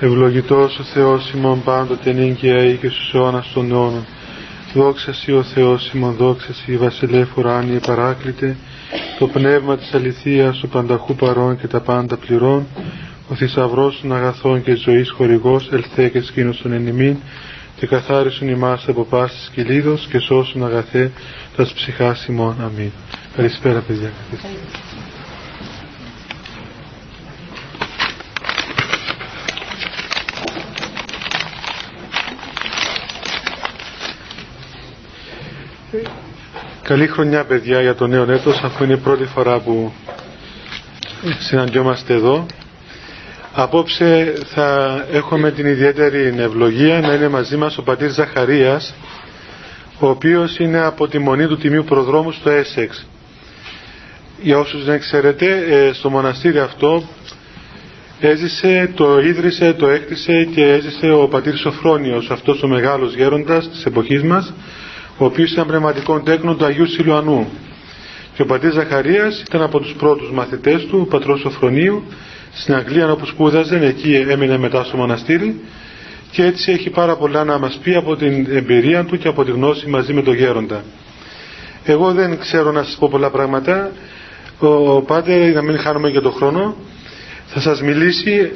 Ευλογητός ο Θεός ημών πάντοτε νύγκαια ή και στους αιώνας των αιώνων. Δόξας Σύ ο Θεός ημών, δόξας Σύ βασιλεύ ουράνιε παράκλητε, το πνεύμα της αληθείας του πανταχού παρών και τα πάντα πληρών, ο θησαυρός των αγαθών και ζωής χορηγός, ελθέ και σκήνος των ενημείν, και καθάρισον ημάς από πάσης κυλίδος και σώσουν αγαθέ τας ψυχάς ημών. Αμήν. Καλησπέρα παιδιά. Καλή χρονιά παιδιά για το νέο έτος αφού είναι η πρώτη φορά που συναντιόμαστε εδώ. Απόψε θα έχουμε την ιδιαίτερη ευλογία να είναι μαζί μας ο πατήρ Ζαχαρίας ο οποίος είναι από τη Μονή του Τιμίου Προδρόμου στο Έσεξ. Για όσους δεν ξέρετε, ε, στο μοναστήρι αυτό έζησε, το ίδρυσε, το έκτισε και έζησε ο πατήρ Σοφρόνιος, αυτός ο μεγάλος γέροντας της εποχής μας, ο οποίος ήταν πνευματικό τέκνο του Αγίου Σιλουανού. Και ο πατήρ Ζαχαρίας ήταν από τους πρώτους μαθητές του, ο πατρός Σοφρονίου, στην Αγγλία όπου σπούδαζε, εκεί έμεινε μετά στο μοναστήρι και έτσι έχει πάρα πολλά να μας πει από την εμπειρία του και από τη γνώση μαζί με τον Γέροντα. Εγώ δεν ξέρω να σας πω πολλά πράγματα. Ο Πάτερ, να μην χάνουμε και τον χρόνο, θα σας μιλήσει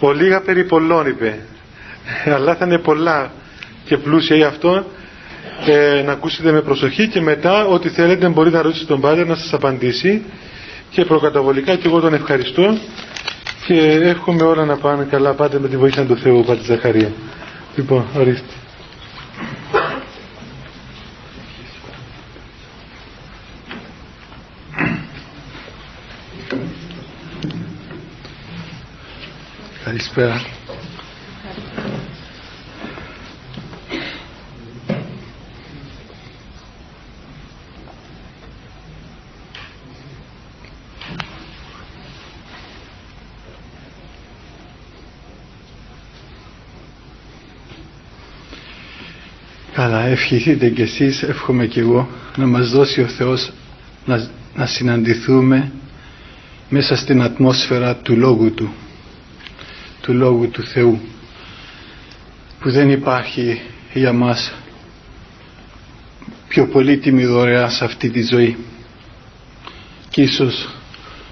ο λίγα περί πολλών είπε. Αλλά θα είναι πολλά και πλούσια γι' αυτό ε, να ακούσετε με προσοχή και μετά ό,τι θέλετε μπορείτε να ρωτήσετε τον Πάτερ να σας απαντήσει. Και προκαταβολικά και εγώ τον ευχαριστώ και εύχομαι όλα να πάνε καλά. Πάτε με τη βοήθεια του Θεού Πάτε Ζαχαρία. Λοιπόν ορίστε. Καλησπέρα Αλλά ευχηθείτε κι εσείς, εύχομαι κι εγώ, να μας δώσει ο Θεός να, να συναντηθούμε μέσα στην ατμόσφαιρα του Λόγου Του, του Λόγου του Θεού, που δεν υπάρχει για μας πιο πολύτιμη δωρεά σε αυτή τη ζωή. Και ίσως,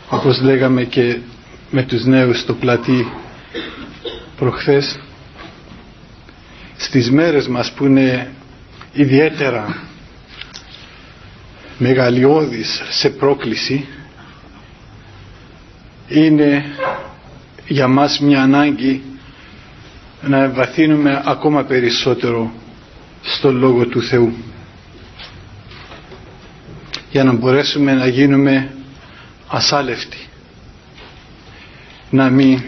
όπως λέγαμε και με τους νέους στο πλατή προχθές, στις μέρες μας που είναι ιδιαίτερα μεγαλειώδης σε πρόκληση είναι για μας μια ανάγκη να εμβαθύνουμε ακόμα περισσότερο στο Λόγο του Θεού για να μπορέσουμε να γίνουμε ασάλευτοι να μην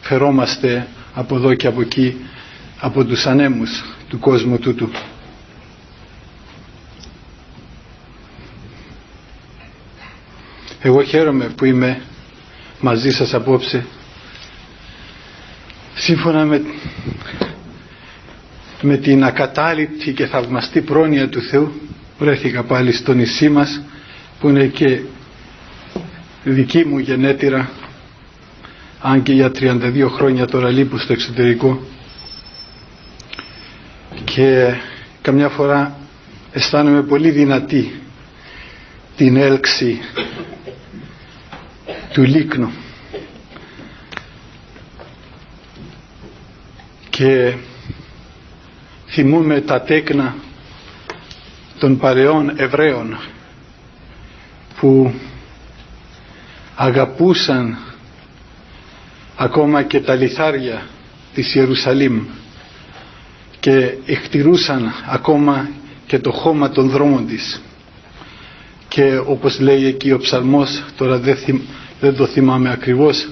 φερόμαστε από εδώ και από εκεί από τους ανέμους του κόσμου τούτου. Εγώ χαίρομαι που είμαι μαζί σας απόψε. Σύμφωνα με, με την ακατάληπτη και θαυμαστή πρόνοια του Θεού βρέθηκα πάλι στο νησί μας που είναι και δική μου γενέτειρα αν και για 32 χρόνια τώρα λείπω στο εξωτερικό. Και καμιά φορά αισθάνομαι πολύ δυνατή την έλξη του λίκνου. Και θυμούμε τα τέκνα των παρεών Εβραίων που αγαπούσαν ακόμα και τα λιθάρια της Ιερουσαλήμ και εκτηρούσαν ακόμα και το χώμα των δρόμων της. Και όπως λέει εκεί ο ψαλμός τώρα δεν, δεν το θυμάμαι ακριβώς.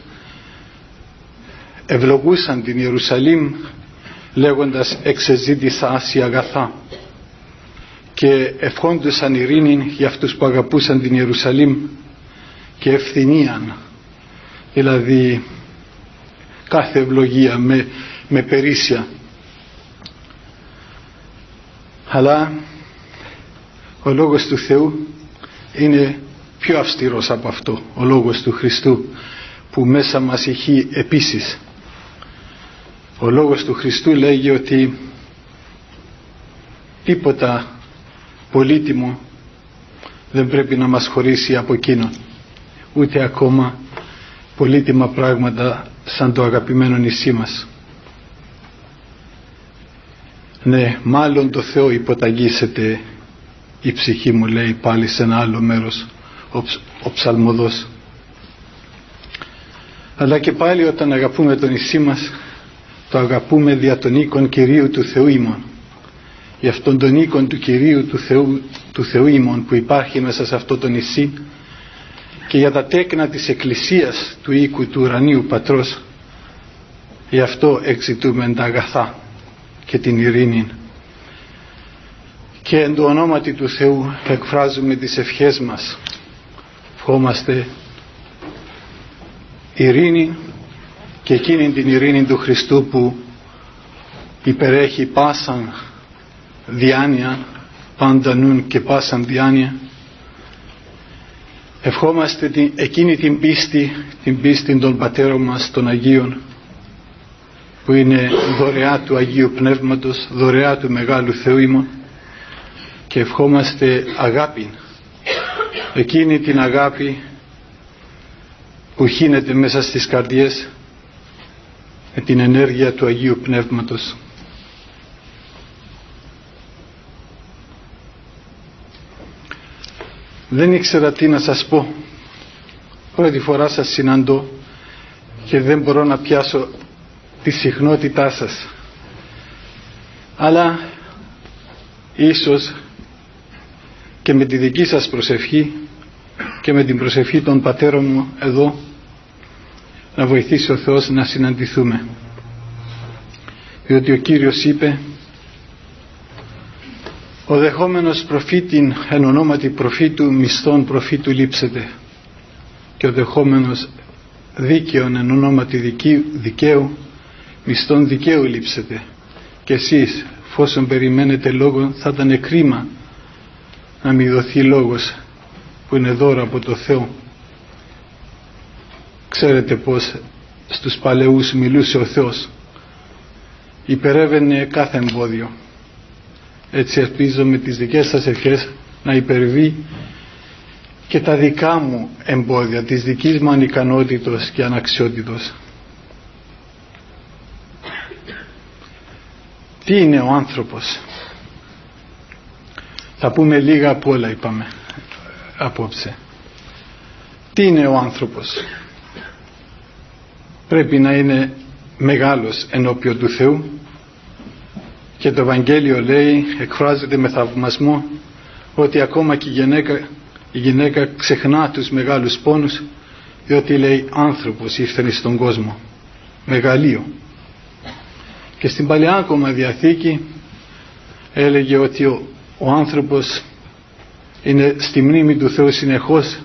Ευλογούσαν την Ιερουσαλήμ λέγοντας εξεζήτησα άση αγαθά και ευχόντουσαν ειρήνη για αυτούς που αγαπούσαν την Ιερουσαλήμ και ευθυνίαν. Δηλαδή κάθε ευλογία με, με περίσσια. Αλλά ο Λόγος του Θεού είναι πιο αυστηρός από αυτό ο Λόγος του Χριστού που μέσα μας έχει επίσης. Ο λόγος του Χριστού λέγει ότι τίποτα πολύτιμο δεν πρέπει να μας χωρίσει από εκείνον ούτε ακόμα πολύτιμα πράγματα σαν το αγαπημένο νησί μας. Ναι μάλλον το Θεό υποταγήσεται η ψυχή μου λέει πάλι σε ένα άλλο μέρος ο, ο ψαλμοδός. Αλλά και πάλι όταν αγαπούμε το νησί μας το αγαπούμε δια των οίκων Κυρίου του Θεού ημών. Για αυτόν τον οίκον του Κυρίου του Θεού, του Θεού ημών που υπάρχει μέσα σε αυτό το νησί και για τα τέκνα της Εκκλησίας του οίκου του ουρανίου Πατρός γι' αυτό εξητούμε τα αγαθά και την ειρήνη. Και εν το ονόματι του Θεού εκφράζουμε τις ευχές μας ευχόμαστε ειρήνη και εκείνη την ειρήνη του Χριστού που υπερέχει πάσαν διάνοια πάντα νουν και πάσαν διάνοια. Ευχόμαστε την, εκείνη την πίστη την πίστη των πατέρων μας των Αγίων που είναι δωρεά του Αγίου Πνεύματος δωρεά του Μεγάλου Θεού ημών. Και ευχόμαστε αγάπη εκείνη την αγάπη που χύνεται μέσα στις καρδιές με την ενέργεια του Αγίου Πνεύματος. Δεν ήξερα τι να σας πω. Πρώτη φορά σας συναντώ και δεν μπορώ να πιάσω τη συχνότητά σας. Αλλά ίσως και με τη δική σας προσευχή και με την προσευχή των πατέρων μου εδώ να βοηθήσει ο Θεός να συναντηθούμε. Διότι ο Κύριος είπε ο δεχόμενος προφήτην εν ονόματι προφήτου μισθών προφήτου λείψεται και ο δεχόμενος δίκαιον εν ονόματι δικαίου μισθών δικαίου λείψεται. Και εσείς φόσον περιμένετε λόγο θα ήταν κρίμα να μην δοθεί λόγος που είναι δώρο από το Θεό. Ξέρετε πως στους παλαιούς μιλούσε ο Θεός. Υπερεύαινε κάθε εμπόδιο. Έτσι ελπίζω με τις δικές σας ευχές να υπερβεί και τα δικά μου εμπόδια της δικής μου ανικανότητος και αναξιότητος. Τι είναι ο άνθρωπος; Θα πούμε λίγα από όλα είπαμε απόψε. Τι είναι ο άνθρωπος; Πρέπει να είναι μεγάλος ενώπιον του Θεού. Και το Ευαγγέλιο λέει εκφράζεται με θαυμασμό ότι ακόμα και η γυναίκα, η γυναίκα ξεχνά τους μεγάλους πόνους διότι λέει άνθρωπος ήρθε στον κόσμο μεγαλείο και στην Παλαιά ακόμα Διαθήκη έλεγε ότι ο, ο άνθρωπος είναι στη μνήμη του Θεού συνεχώς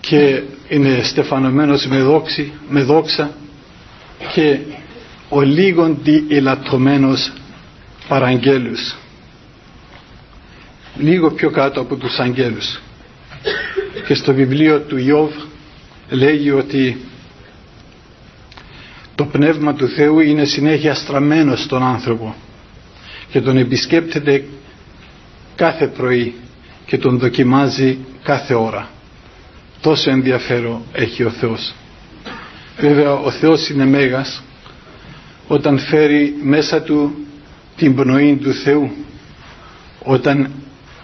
και είναι στεφανωμένος με, δόξη, με δόξα και ο λίγοντι ελαττωμένος παραγγέλους. Λίγο πιο κάτω από τους αγγέλους. Και στο βιβλίο του Ιώβ λέγει ότι το πνεύμα του Θεού είναι συνέχεια στραμμένο στον άνθρωπο και τον επισκέπτεται κάθε πρωί και τον δοκιμάζει κάθε ώρα. Τόσο ενδιαφέρον έχει ο Θεός. Βέβαια ο Θεός είναι μέγας. Όταν φέρει μέσα του την πνοή του Θεού όταν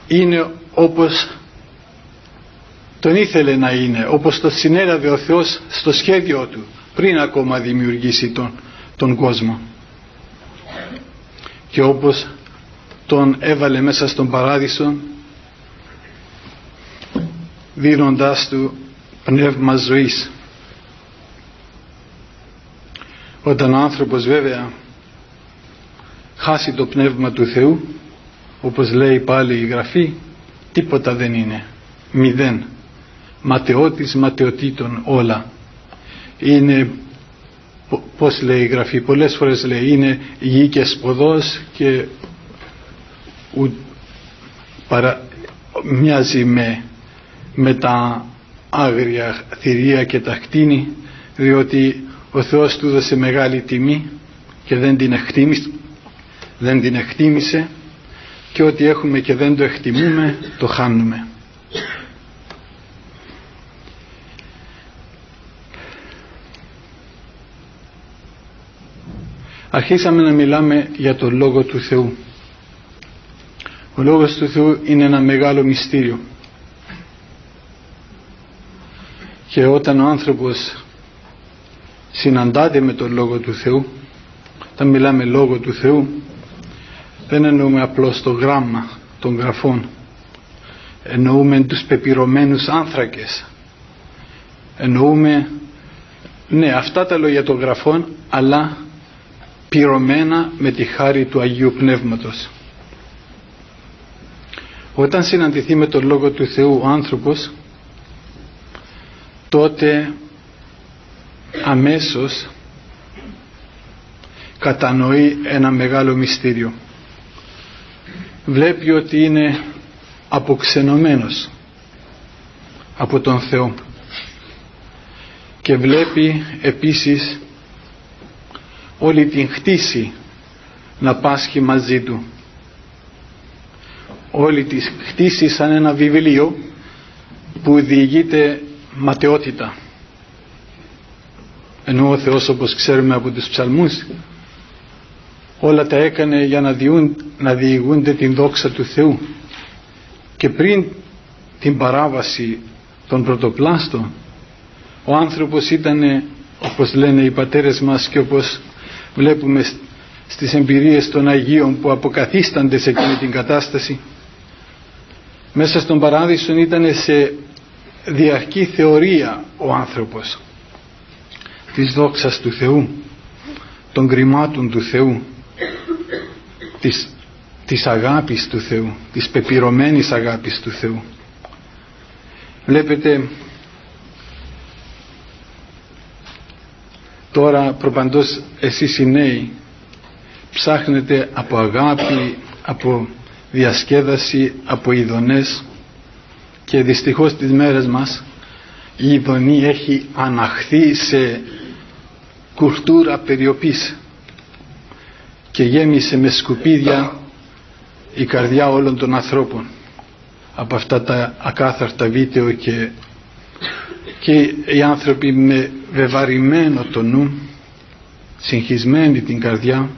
είναι όπως τον ήθελε να είναι όπως το συνέλαβε ο Θεός στο σχέδιο του πριν ακόμα δημιουργήσει τον, τον κόσμο. Και όπως τον έβαλε μέσα στον παράδεισο δίνοντάς του πνεύμα ζωής. Όταν ο άνθρωπος βέβαια χάσει το πνεύμα του Θεού όπως λέει πάλι η Γραφή τίποτα δεν είναι. Μηδέν. Ματαιώτης ματαιωτήτων όλα. Είναι πως λέει η Γραφή πολλές φορές λέει είναι γη και σποδός και ου, παρα, μοιάζει με, με τα άγρια θηρία και τα κτίνη διότι ο Θεός του έδωσε μεγάλη τιμή και δεν την εκτίμησε, δεν την εκτίμησε και ό,τι έχουμε και δεν το εκτιμούμε το χάνουμε. Αρχίσαμε να μιλάμε για τον Λόγο του Θεού. Ο Λόγος του Θεού είναι ένα μεγάλο μυστήριο. Και όταν ο άνθρωπος συναντάται με τον Λόγο του Θεού, όταν μιλάμε Λόγο του Θεού, δεν εννοούμε απλώς το γράμμα των γραφών. Εννοούμε τους πεπειρωμένους άνθρακες. Εννοούμε, ναι, αυτά τα λόγια των γραφών, αλλά πυρωμένα με τη χάρη του Αγίου Πνεύματος. Όταν συναντηθεί με τον Λόγο του Θεού ο άνθρωπος, τότε αμέσως κατανοεί ένα μεγάλο μυστήριο. Βλέπει ότι είναι αποξενωμένος από τον Θεό και βλέπει επίσης όλη την χτίση να πάσχει μαζί του όλη τη χτίση σαν ένα βιβλίο που διηγείται ματαιότητα. Ενώ ο Θεός όπως ξέρουμε από τους ψαλμούς όλα τα έκανε για να, διούν, να διηγούνται την δόξα του Θεού. Και πριν την παράβαση των πρωτοπλάστων ο άνθρωπος ήταν όπως λένε οι πατέρες μας και όπως βλέπουμε στις εμπειρίες των Αγίων που αποκαθίστανται σε εκείνη την κατάσταση μέσα στον παράδεισο ήταν σε διαρκή θεωρία ο άνθρωπος της δόξας του Θεού των κρυμάτων του Θεού της, της αγάπης του Θεού της πεπειρωμένης αγάπης του Θεού. Βλέπετε τώρα προπαντός εσείς οι νέοι ψάχνετε από αγάπη από διασκέδαση από ειδονές και δυστυχώς τις μέρες μας η ειδονή έχει αναχθεί σε κουλτούρα περιοπής και γέμισε με σκουπίδια η καρδιά όλων των ανθρώπων από αυτά τα ακάθαρτα βίντεο και, και οι άνθρωποι με βεβαρημένο το νου συγχυσμένοι την καρδιά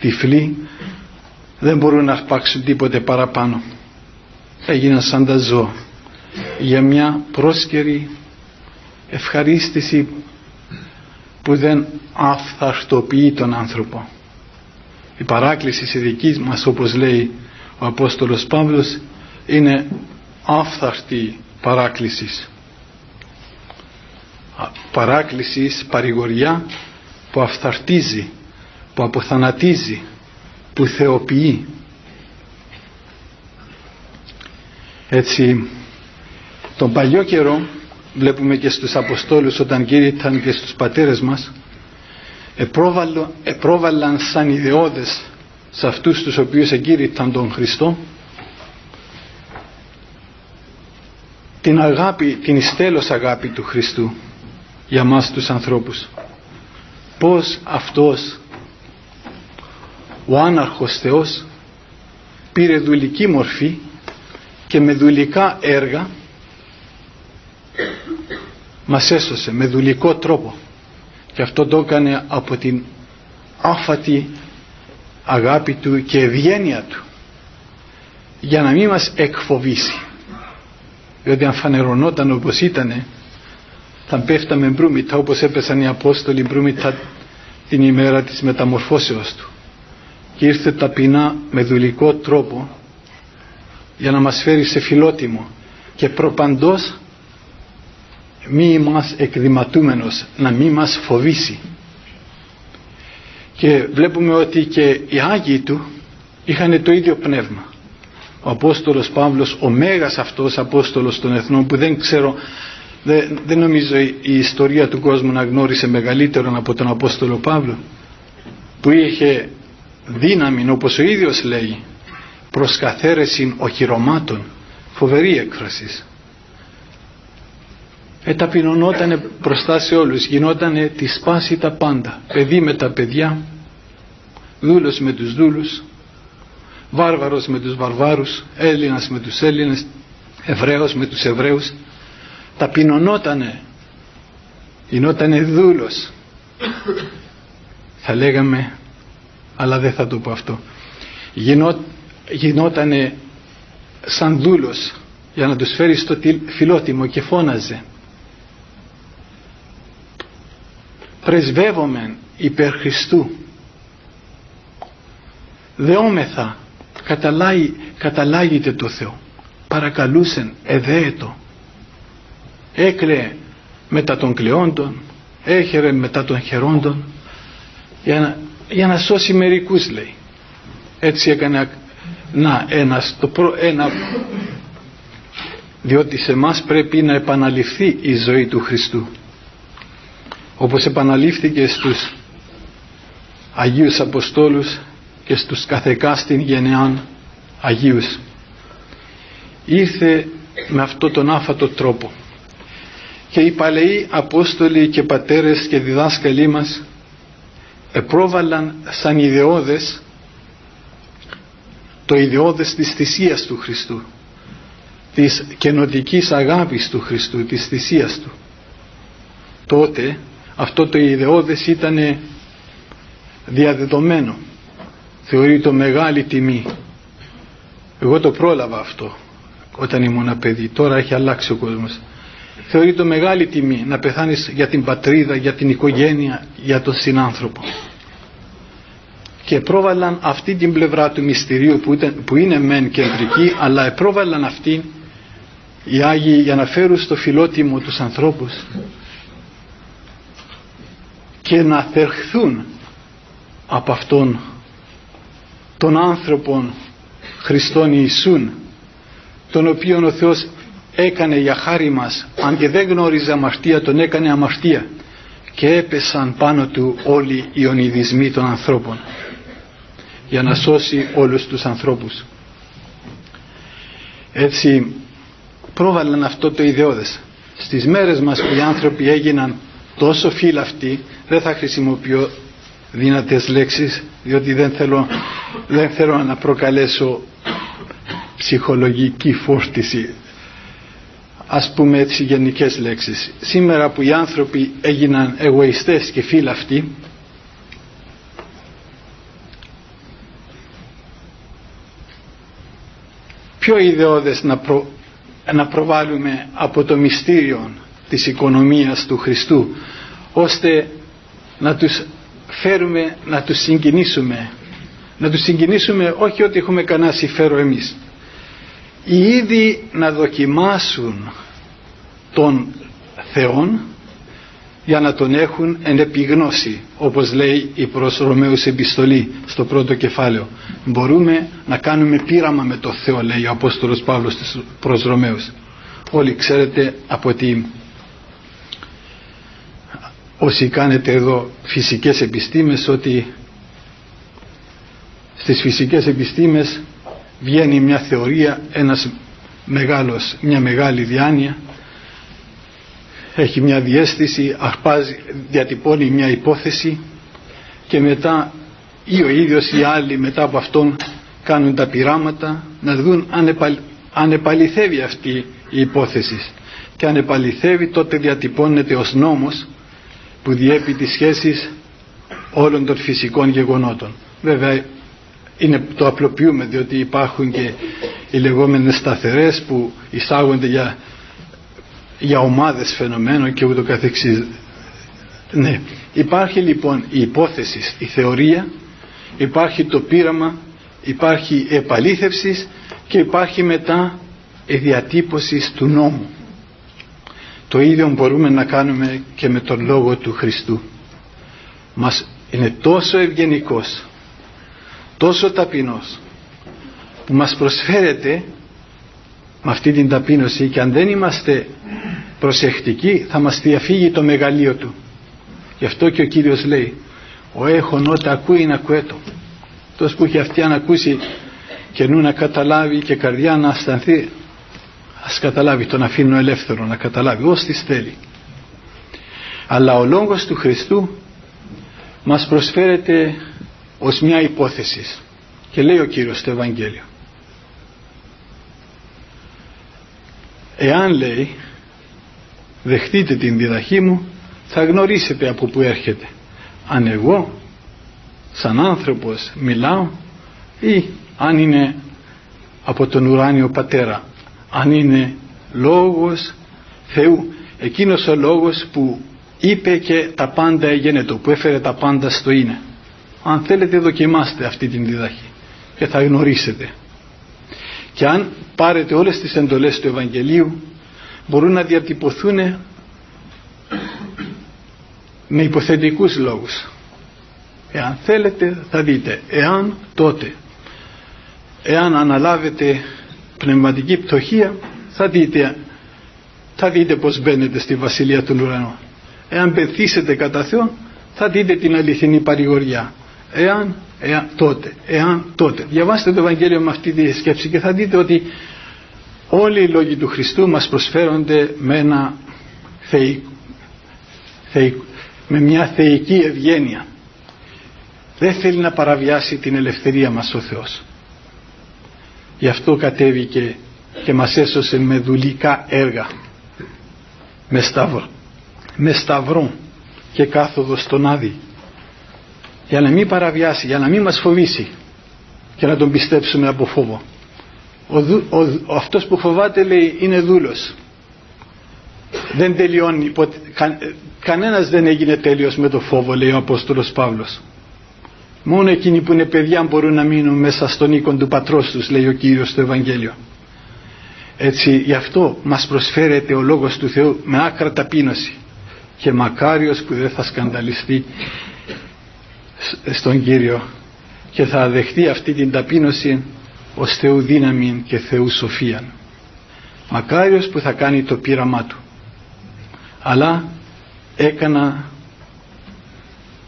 τυφλοί δεν μπορούν να αρπάξουν τίποτε παραπάνω. Έγιναν σαν τα ζώα. Για μια πρόσκαιρη ευχαρίστηση που δεν αυθαρτοποιεί τον άνθρωπο. Η παράκληση σε δική μας όπως λέει ο Απόστολος Παύλος είναι άφθαρτη παράκλησης. Παράκλησης παρηγοριά που αυθαρτίζει που αποθανατίζει που θεοποιεί. Έτσι τον παλιό καιρό βλέπουμε και στους Αποστόλους όταν κήρυταν και στους πατέρες μας επρόβαλαν σαν ιδεώδες σε αυτούς τους οποίους εγκήρυταν τον Χριστό. Την αγάπη, την ιστέλος αγάπη του Χριστού για μας τους ανθρώπους. Πως αυτός ο άναρχος Θεός πήρε δουλική μορφή και με δουλικά έργα μας έσωσε με δουλικό τρόπο. Και αυτό το έκανε από την άφατη αγάπη του και ευγένεια του για να μην μας εκφοβήσει. Διότι αν φανερωνόταν όπως ήτανε θα πέφταμε μπρούμητα όπως έπεσαν οι Απόστολοι μπρούμητα την ημέρα της μεταμορφώσεως του και ήρθε ταπεινά με δουλικό τρόπο για να μας φέρει σε φιλότιμο. Και προπαντός μη μας εκδηματούμενος να μη μας φοβήσει. Και βλέπουμε ότι και οι Άγιοι του είχαν το ίδιο πνεύμα. Ο Απόστολος Παύλος ο μέγας αυτός Απόστολος των Εθνών που δεν ξέρω δεν, δεν νομίζω η, η ιστορία του κόσμου να γνώρισε μεγαλύτερον από τον Απόστολο Παύλο που είχε δύναμη όπως ο ίδιος λέει προς καθαίρεση οχυρωμάτων φοβερή έκφρασης. Εταπεινωνότανε μπροστά σε όλους γινότανε τη σπάση τα πάντα παιδί με τα παιδιά δούλος με τους δούλους βάρβαρος με τους βαρβάρους Έλληνας με τους Έλληνες Εβραίος με τους Εβραίους. Ταπεινωνότανε γινότανε δούλος. Θα λέγαμε αλλά δεν θα το πω αυτό. Γινό, γινότανε σαν δούλος για να τους φέρει στο φιλότιμο και φώναζε. Πρεσβεύομεν υπέρ Χριστού. Δεόμεθα καταλάγει, καταλάγεται το Θεό. Παρακαλούσεν εδέετο. Έκλαιε μετά των κλαιόντων έχερε μετά των χερόντων για να, για να σώσει μερικούς λέει. Έτσι έκανε να ένας, το προ, ένα διότι σε μας πρέπει να επαναληφθεί η ζωή του Χριστού. Όπως επαναλήφθηκε στους Αγίους Αποστόλους και στους καθεκάστην γενεάν Αγίους. Ήρθε με αυτό τον άφατο τρόπο. Και οι παλαιοί Απόστολοι και πατέρες και διδάσκαλοι μας επρόβαλαν σαν ιδεώδες το ιδεώδες της θυσίας του Χριστού της καινοτικής αγάπης του Χριστού της θυσίας του. Τότε αυτό το ιδεώδες ήταν διαδεδομένο θεωρείται μεγάλη τιμή. Εγώ το πρόλαβα αυτό όταν ήμουν παιδί. Τώρα έχει αλλάξει ο κόσμος θεωρείται μεγάλη τιμή να πεθάνεις για την πατρίδα, για την οικογένεια, για τον συνάνθρωπο. Και πρόβαλαν αυτή την πλευρά του μυστηρίου που, ήταν, που είναι μεν κεντρική αλλά πρόβαλαν αυτή οι Άγιοι για να φέρουν στο φιλότιμο τους ανθρώπους και να θερχθούν από αυτόν τον άνθρωπον Χριστόν Ιησούν τον οποίον ο Θεός έκανε για χάρη μας αν και δεν γνώριζε αμαρτία τον έκανε αμαρτία. Και έπεσαν πάνω του όλοι οι ονειδισμοί των ανθρώπων για να σώσει όλους τους ανθρώπους. Έτσι πρόβαλαν αυτό το ιδεώδες. Στις μέρες μας που οι άνθρωποι έγιναν τόσο φύλαυτοι δεν θα χρησιμοποιώ δυνατές λέξεις διότι δεν θέλω, δεν θέλω να προκαλέσω ψυχολογική φόρτιση ας πούμε έτσι γενικές λέξεις. Σήμερα που οι άνθρωποι έγιναν εγωιστές και φύλαυτοι πιο ιδεώδες να, να προβάλλουμε από το μυστήριο της οικονομίας του Χριστού ώστε να τους φέρουμε να τους συγκινήσουμε. Να τους συγκινήσουμε όχι ότι έχουμε κανένα συμφέρον εμείς οι ήδη να δοκιμάσουν τον Θεόν για να τον έχουν εν επιγνώση όπως λέει η προς Ρωμαίους επιστολή στο πρώτο κεφάλαιο. Μπορούμε να κάνουμε πείραμα με το Θεό λέει ο Απόστολος Παύλος προς Ρωμαίους. Όλοι ξέρετε από τι όσοι κάνετε εδώ φυσικές επιστήμες ότι στις φυσικές επιστήμες βγαίνει μια θεωρία ένας μεγάλος, μια μεγάλη διάνοια έχει μια διέστηση αρπάζει, διατυπώνει μια υπόθεση και μετά ή ο ίδιος ή άλλοι μετά από αυτόν κάνουν τα πειράματα να δουν αν, επαληθεύει αυτή η υπόθεση και αν επαληθεύει τότε διατυπώνεται ως νόμος που διέπει τις σχέσεις όλων των φυσικών γεγονότων. Βέβαια είναι, το απλοποιούμε διότι υπάρχουν και οι λεγόμενες σταθερές που εισάγονται για, για ομάδες φαινομένων και ούτω καθεξής. Ναι, υπάρχει λοιπόν η υπόθεση, η θεωρία, υπάρχει το πείραμα, υπάρχει η επαλήθευσης και υπάρχει μετά η διατύπωση του νόμου. Το ίδιο μπορούμε να κάνουμε και με τον Λόγο του Χριστού. Μας είναι τόσο ευγενικός, τόσο ταπεινός, που μας προσφέρεται με αυτή την ταπείνωση και αν δεν είμαστε προσεκτικοί θα μας διαφύγει το μεγαλείο του. Γι' αυτό και ο Κύριος λέει «Ο έχων όταν ακούει να ακουέτο». Τόσο που έχει αυτή αν ακούσει και νου να καταλάβει και καρδιά να αισθανθεί ας καταλάβει τον αφήνω ελεύθερο να καταλάβει όσοι θέλει αλλά ο λόγος του Χριστού μας προσφέρεται ως μια υπόθεση. Και λέει ο Κύριος στο Ευαγγέλιο. Εάν λέει δεχτείτε την διδαχή μου θα γνωρίσετε από που έρχεται. Αν εγώ σαν άνθρωπος μιλάω ή αν είναι από τον ουράνιο πατέρα. Αν είναι λόγος Θεού εκείνος ο λόγος που είπε και τα πάντα έγινε το που έφερε τα πάντα στο είναι αν θέλετε δοκιμάστε αυτή την διδαχή και θα γνωρίσετε. Και αν πάρετε όλες τις εντολές του Ευαγγελίου μπορούν να διατυπωθούν με υποθετικούς λόγους. Εάν θέλετε θα δείτε. Εάν τότε εάν αναλάβετε πνευματική πτωχία θα δείτε θα δείτε πως μπαίνετε στη Βασιλεία του Ουρανού εάν πεθύσετε κατά Θεό θα δείτε την αληθινή παρηγοριά εάν, εάν τότε εάν τότε. Διαβάστε το Ευαγγέλιο με αυτή τη σκέψη και θα δείτε ότι όλοι οι λόγοι του Χριστού μας προσφέρονται με ένα με μια θεϊκή ευγένεια. Δεν θέλει να παραβιάσει την ελευθερία μας ο Θεός. Γι' αυτό κατέβηκε και μας έσωσε με δουλικά έργα με σταυρό με σταυρό και κάθοδο στον Άδη για να μην παραβιάσει, για να μην μας φοβήσει και να τον πιστέψουμε από φόβο. Ο, ο, αυτός που φοβάται λέει είναι δούλος. Δεν τελειώνει κα, κανένας δεν έγινε τέλειος με το φόβο λέει ο Απόστολος Παύλος. Μόνο εκείνοι που είναι παιδιά μπορούν να μείνουν μέσα στον οίκον του πατρός τους λέει ο Κύριος στο Ευαγγέλιο. Έτσι γι' αυτό μας προσφέρεται ο Λόγος του Θεού με άκρα ταπείνωση και μακάριος που δεν θα σκανδαλιστεί στον Κύριο και θα δεχτεί αυτή την ταπείνωση ως Θεού δύναμη και Θεού σοφία μακάριος που θα κάνει το πείραμά του. Αλλά έκανα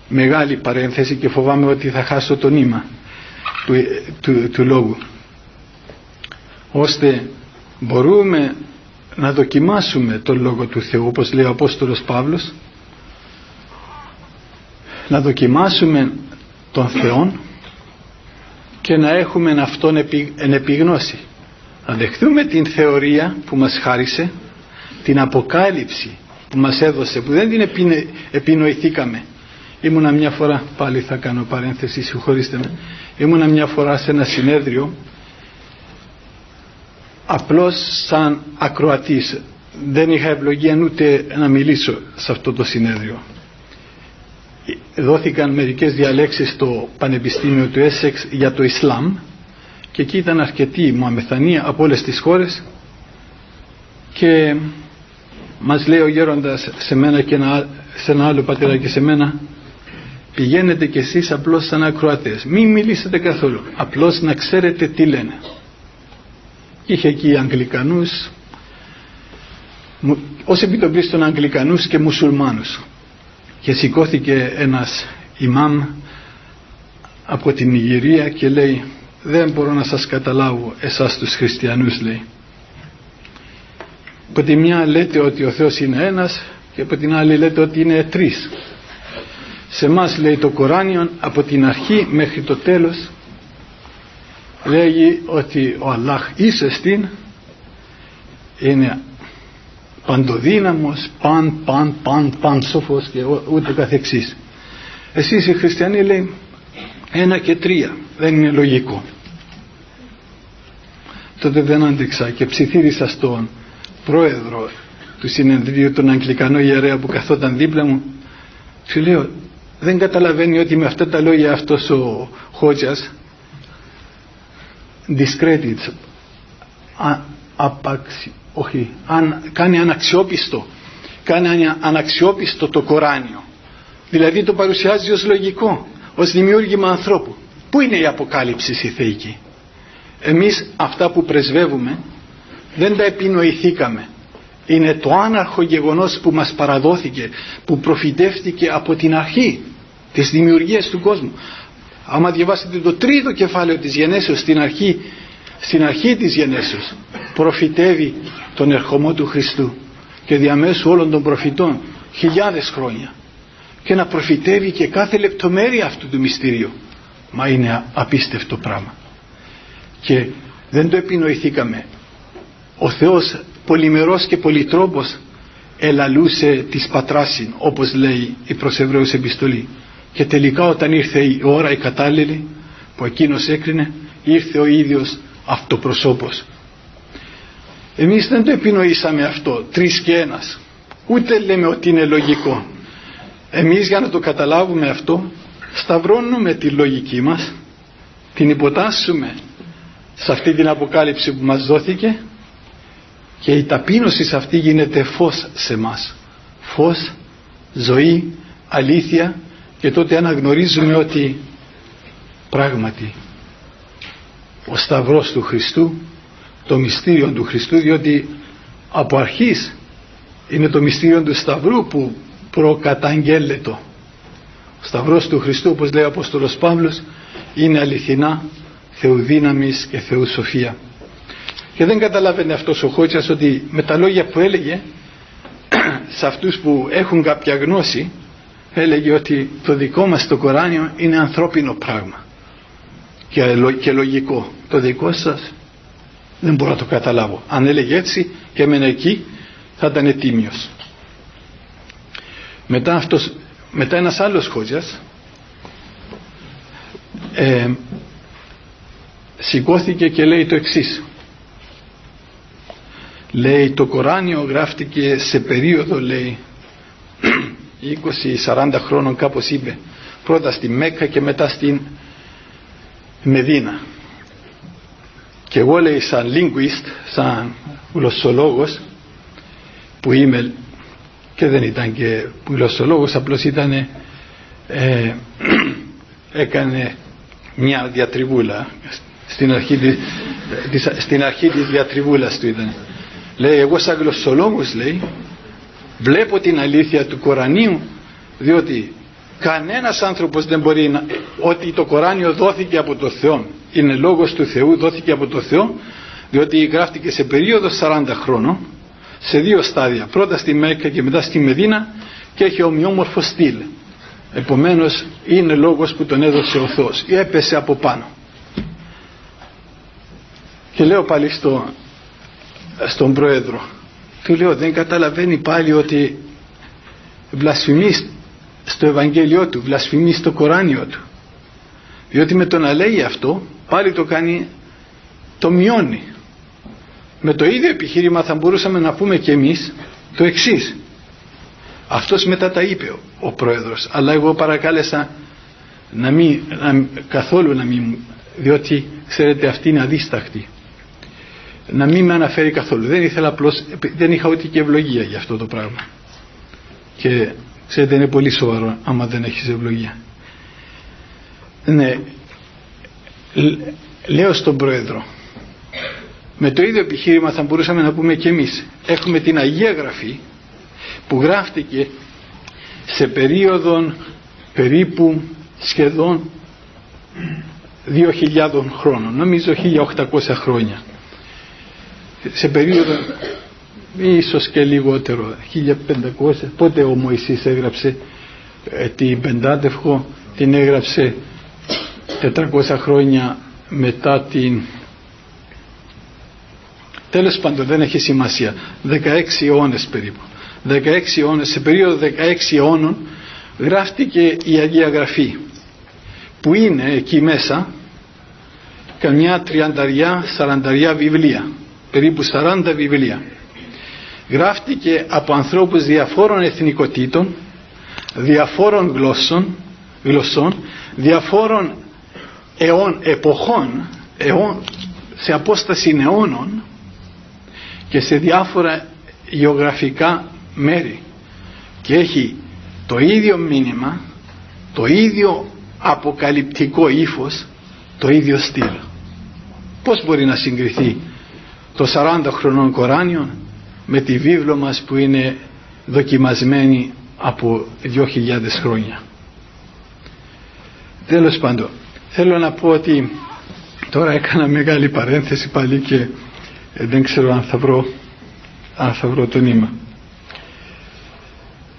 μεγάλη παρένθεση και φοβάμαι ότι θα χάσω το νήμα του, του, του λόγου. Ώστε μπορούμε να δοκιμάσουμε τον Λόγο του Θεού όπως λέει ο Απόστολος Παύλος να δοκιμάσουμε τον Θεό και να έχουμε αυτόν εν επιγνώση. Να δεχτούμε την θεωρία που μας χάρισε την αποκάλυψη που μας έδωσε που δεν την επινοηθήκαμε. Ήμουνα μια φορά πάλι θα κάνω παρένθεση συγχωρήστε με. Ήμουνα μια φορά σε ένα συνέδριο απλώς σαν ακροατής. Δεν είχα ευλογία ούτε να μιλήσω σε αυτό το συνέδριο δόθηκαν μερικές διαλέξεις στο Πανεπιστήμιο του Έσεξ για το Ισλάμ και εκεί ήταν αρκετοί Μωαμεθανοί από όλες τις χώρες. Και μας λέει ο γέροντας σε μένα και σε ένα άλλο πατέρα και σε μένα πηγαίνετε κι εσείς απλώς σαν ακροατές. Μην μιλήσετε καθόλου απλώς να ξέρετε τι λένε είχε εκεί Αγγλικανούς ως επιτοπλίστων Αγγλικανούς και Μουσουλμάνους και σηκώθηκε ένας ημάμ από την Ιγυρία και λέει δεν μπορώ να σας καταλάβω εσάς τους χριστιανούς λέει. Από τη μια λέτε ότι ο Θεός είναι ένας και από την άλλη λέτε ότι είναι τρεις. Σε μας λέει το Κοράνιο από την αρχή μέχρι το τέλος λέγει ότι ο Αλλάχ στην είναι παντοδύναμος, παν, παν, παν, παν σοφός και ούτε καθεξής. Εσείς οι χριστιανοί λέει ένα και τρία, δεν είναι λογικό. Τότε δεν άντεξα και ψιθύρισα στον πρόεδρο του συνεδρίου, τον Αγγλικανό ιερέα που καθόταν δίπλα μου, του λέω δεν καταλαβαίνει ότι με αυτά τα λόγια αυτός ο Χότζας discredits απαξι, όχι, αν, κάνει αναξιόπιστο κάνει αναξιόπιστο το Κοράνιο. Δηλαδή το παρουσιάζει ως λογικό ως δημιούργημα ανθρώπου. Πού είναι η αποκάλυψη στη θεϊκή; Εμείς αυτά που πρεσβεύουμε δεν τα επινοηθήκαμε. Είναι το άναρχο γεγονός που μας παραδόθηκε που προφητεύτηκε από την αρχή της δημιουργίας του κόσμου. Άμα διαβάσετε το τρίτο κεφάλαιο της γενέσεως στην αρχή, στην αρχή της γενέσεως προφητεύει τον ερχομό του Χριστού και διαμέσου όλων των προφητών χιλιάδες χρόνια και να προφητεύει και κάθε λεπτομέρεια αυτού του μυστηρίου. Μα είναι απίστευτο πράγμα. Και δεν το επινοηθήκαμε. Ο Θεός πολυμερός και πολυτρόπος ελαλούσε της πατράσιν όπως λέει η προς Εβραίους επιστολή. Και τελικά όταν ήρθε η ώρα η κατάλληλη που εκείνος έκρινε ήρθε ο ίδιος αυτοπροσώπος εμείς δεν το επινοήσαμε αυτό τρεις και ένας. Ούτε λέμε ότι είναι λογικό. Εμείς για να το καταλάβουμε αυτό σταυρώνουμε τη λογική μας την υποτάσσουμε σε αυτή την αποκάλυψη που μας δόθηκε και η ταπείνωση σε αυτή γίνεται φως σε μας. Φως, ζωή, αλήθεια και τότε αναγνωρίζουμε ότι πράγματι ο Σταυρός του Χριστού το μυστήριο του Χριστού διότι από αρχής είναι το μυστήριο του Σταυρού που προκαταγγέλλεται. Ο Σταυρός του Χριστού όπως λέει ο Απόστολος Παύλος είναι αληθινά θεουδύναμης και θεουσοφία και δεν καταλάβαινε αυτός ο Χότσας ότι με τα λόγια που έλεγε σε αυτούς που έχουν κάποια γνώση έλεγε ότι το δικό μας το Κοράνιο είναι ανθρώπινο πράγμα και λογικό. Το δικό σας δεν μπορώ να το καταλάβω. Αν έλεγε έτσι και έμενε εκεί θα ήταν τίμιος. Μετά, αυτός, μετά ένας άλλος Χότσας ε, σηκώθηκε και λέει το εξής. Λέει το Κοράνιο γράφτηκε σε περίοδο λέει 20-40 χρόνων κάπως είπε πρώτα στη Μέκα και μετά στην Μεδίνα και εγώ λέει σαν linguist σαν γλωσσολόγος που είμαι και δεν ήταν και γλωσσολόγος απλώς ήταν ε, έκανε μια διατριβούλα στην αρχή της, στην αρχή της διατριβούλας του ήταν λέει εγώ σαν γλωσσολόγος λέει βλέπω την αλήθεια του Κορανίου διότι κανένας άνθρωπος δεν μπορεί να ότι το Κοράνιο δόθηκε από το Θεό είναι λόγος του Θεού δόθηκε από το Θεό διότι γράφτηκε σε περίοδο 40 χρόνων σε δύο στάδια. Πρώτα στη Μέκα και μετά στη Μεδίνα και έχει ομοιόμορφο στυλ. Επομένως είναι λόγος που τον έδωσε ο Θεός. Ή έπεσε από πάνω. Και λέω πάλι στο, στον Πρόεδρο. Του λέω δεν καταλαβαίνει πάλι ότι βλασφημεί στο Ευαγγέλιο του βλασφημεί στο Κοράνιο του. Διότι με το να λέει αυτό πάλι το κάνει το μειώνει. Με το ίδιο επιχείρημα θα μπορούσαμε να πούμε και εμείς το εξής. Αυτός μετά τα είπε ο πρόεδρος αλλά εγώ παρακάλεσα να μην, να, καθόλου να μην διότι ξέρετε αυτή είναι αδίσταχτη. Να μην με αναφέρει καθόλου. Δεν ήθελα απλώς δεν είχα ούτε και ευλογία για αυτό το πράγμα. Και ξέρετε είναι πολύ σοβαρό άμα δεν έχεις ευλογία. Ναι λέω στον πρόεδρο με το ίδιο επιχείρημα θα μπορούσαμε να πούμε και εμείς. Έχουμε την Αγία Γραφή που γράφτηκε σε περίοδο περίπου σχεδόν 2.000 χρόνων νομίζω 1.800 χρόνια. Σε περίοδο ίσως και λιγότερο 1500 πότε ο Μωυσής έγραψε ε, την Πεντάτευχο την έγραψε 400 χρόνια μετά την τέλος πάντων δεν έχει σημασία. 16 αιώνες περίπου. 16 αιώνες σε περίοδο 16 αιώνων γράφτηκε η Αγία Γραφή που είναι εκεί μέσα καμιά τριανταριά, σαρανταριά βιβλία περίπου 40 βιβλία. Γράφτηκε από ανθρώπους διαφόρων εθνικοτήτων διαφόρων γλώσσων, γλωσσών διαφόρων αιών, εποχών αιών, σε απόσταση αιώνων και σε διάφορα γεωγραφικά μέρη και έχει το ίδιο μήνυμα το ίδιο αποκαλυπτικό ύφος το ίδιο στυλ πως μπορεί να συγκριθεί το 40 χρονών Κοράνιο με τη βίβλο μας που είναι δοκιμασμένη από 2.000 χρόνια; Τέλος πάντων, θέλω να πω ότι τώρα έκανα μεγάλη παρένθεση πάλι και Ε, δεν ξέρω αν θα βρω, αν θα βρω το νήμα.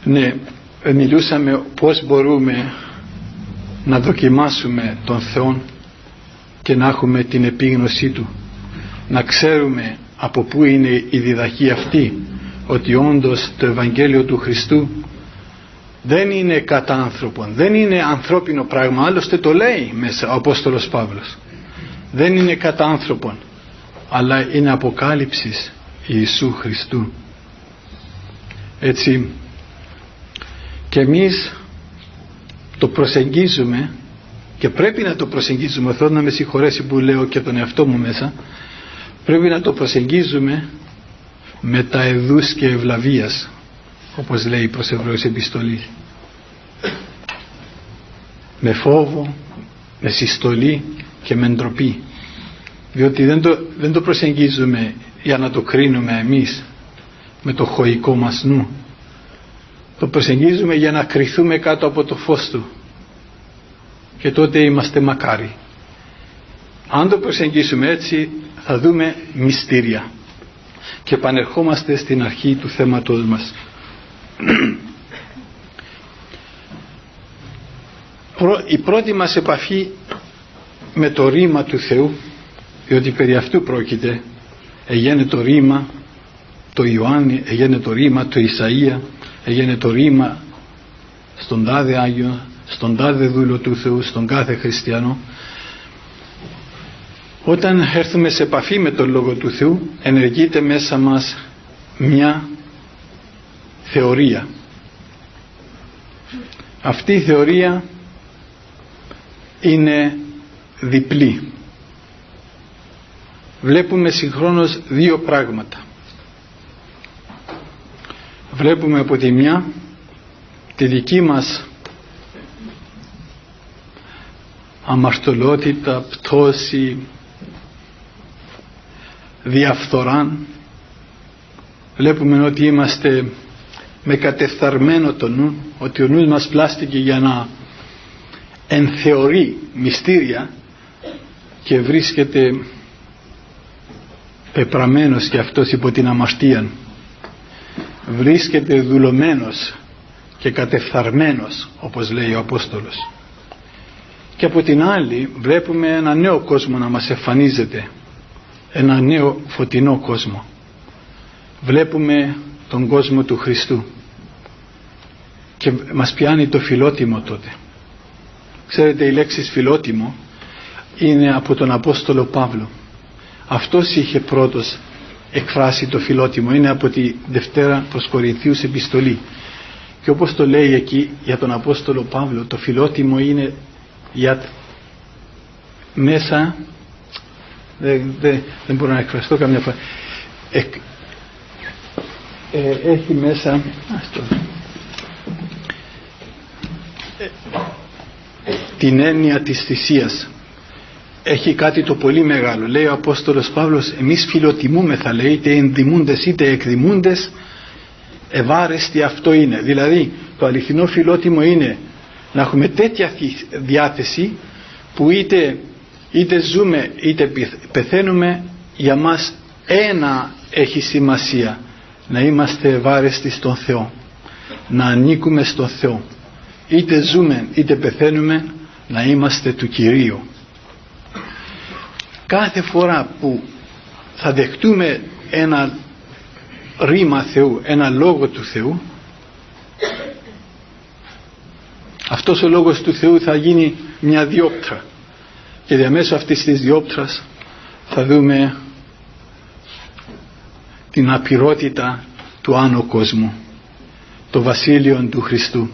Ναι, ε, μιλούσαμε πώς μπορούμε να δοκιμάσουμε τον Θεό και να έχουμε την επίγνωσή Του. Να ξέρουμε από πού είναι η διδαχή αυτή ότι όντως το Ευαγγέλιο του Χριστού δεν είναι κατά άνθρωπων, δεν είναι ανθρώπινο πράγμα, άλλωστε το λέει μέσα ο Απόστολος Παύλος. Δεν είναι κατά άνθρωπων, αλλά είναι αποκάλυψης Ιησού Χριστού. Έτσι, και εμείς το προσεγγίζουμε και πρέπει να το προσεγγίζουμε, θέλω να με συγχωρέσει που λέω και τον εαυτό μου μέσα, πρέπει να το προσεγγίζουμε με τα εδούς και ευλαβίας όπως λέει η προς επιστολή. Με φόβο με συστολή και με ντροπή. Διότι δεν το, δεν το προσεγγίζουμε για να το κρίνουμε εμείς με το χωικό μας νου. Το προσεγγίζουμε για να κρυθούμε κάτω από το φως του. Και τότε είμαστε μακάρι. Αν το προσεγγίσουμε έτσι θα δούμε μυστήρια. Και επανερχόμαστε στην αρχή του θέματος μας η πρώτη μας επαφή με το ρήμα του Θεού διότι περί αυτού πρόκειται έγινε το ρήμα το Ιωάννη έγινε το ρήμα το Ισαΐα έγινε το ρήμα στον τάδε Άγιο στον τάδε δούλο του Θεού στον κάθε χριστιανό. Όταν έρθουμε σε επαφή με τον Λόγο του Θεού ενεργείται μέσα μας μια θεωρία. Αυτή η θεωρία είναι διπλή. Βλέπουμε συγχρόνως δύο πράγματα. Βλέπουμε από τη μια τη δική μας αμαρτωλότητα, πτώση, διαφθοράν. Βλέπουμε ότι είμαστε με κατεφθαρμένο το νου ότι ο νους μας πλάστηκε για να ενθεωρεί μυστήρια και βρίσκεται πεπραμένος και αυτός υπό την αμαστία βρίσκεται δουλωμένος και κατεφθαρμένος όπως λέει ο Απόστολος. Και από την άλλη βλέπουμε ένα νέο κόσμο να μας εμφανίζεται ένα νέο φωτεινό κόσμο. Βλέπουμε τον κόσμο του Χριστού. Και μας πιάνει το φιλότιμο τότε. Ξέρετε η λέξη φιλότιμο είναι από τον Απόστολο Παύλο. Αυτός είχε πρώτος εκφράσει το φιλότιμο. Είναι από τη Δευτέρα προς Κορινθίους επιστολή. Και όπως το λέει εκεί για τον Απόστολο Παύλο το φιλότιμο είναι για μέσα δεν, δεν, δεν μπορώ να εκφραστώ καμιά φορά ε, έχει μέσα την έννοια της θυσίας. Έχει κάτι το πολύ μεγάλο. Λέει ο Απόστολος Παύλος εμείς φιλοτιμούμε θα λέει είτε ενδημούντες είτε εκδημούντες ευάρεστη αυτό είναι δηλαδή το αληθινό φιλότιμο είναι να έχουμε τέτοια διάθεση που είτε, είτε ζούμε είτε πεθαίνουμε για μας ένα έχει σημασία να είμαστε ευάρεστοι στον Θεό να ανήκουμε στον Θεό. Είτε ζούμε είτε πεθαίνουμε να είμαστε του Κυρίου. Κάθε φορά που θα δεχτούμε ένα ρήμα Θεού ένα λόγο του Θεού αυτός ο λόγος του Θεού θα γίνει μια διόπτρα. Και διαμέσου αυτής της διόπτρας θα δούμε την απειρότητα του άνω κόσμου το βασίλειο του Χριστού.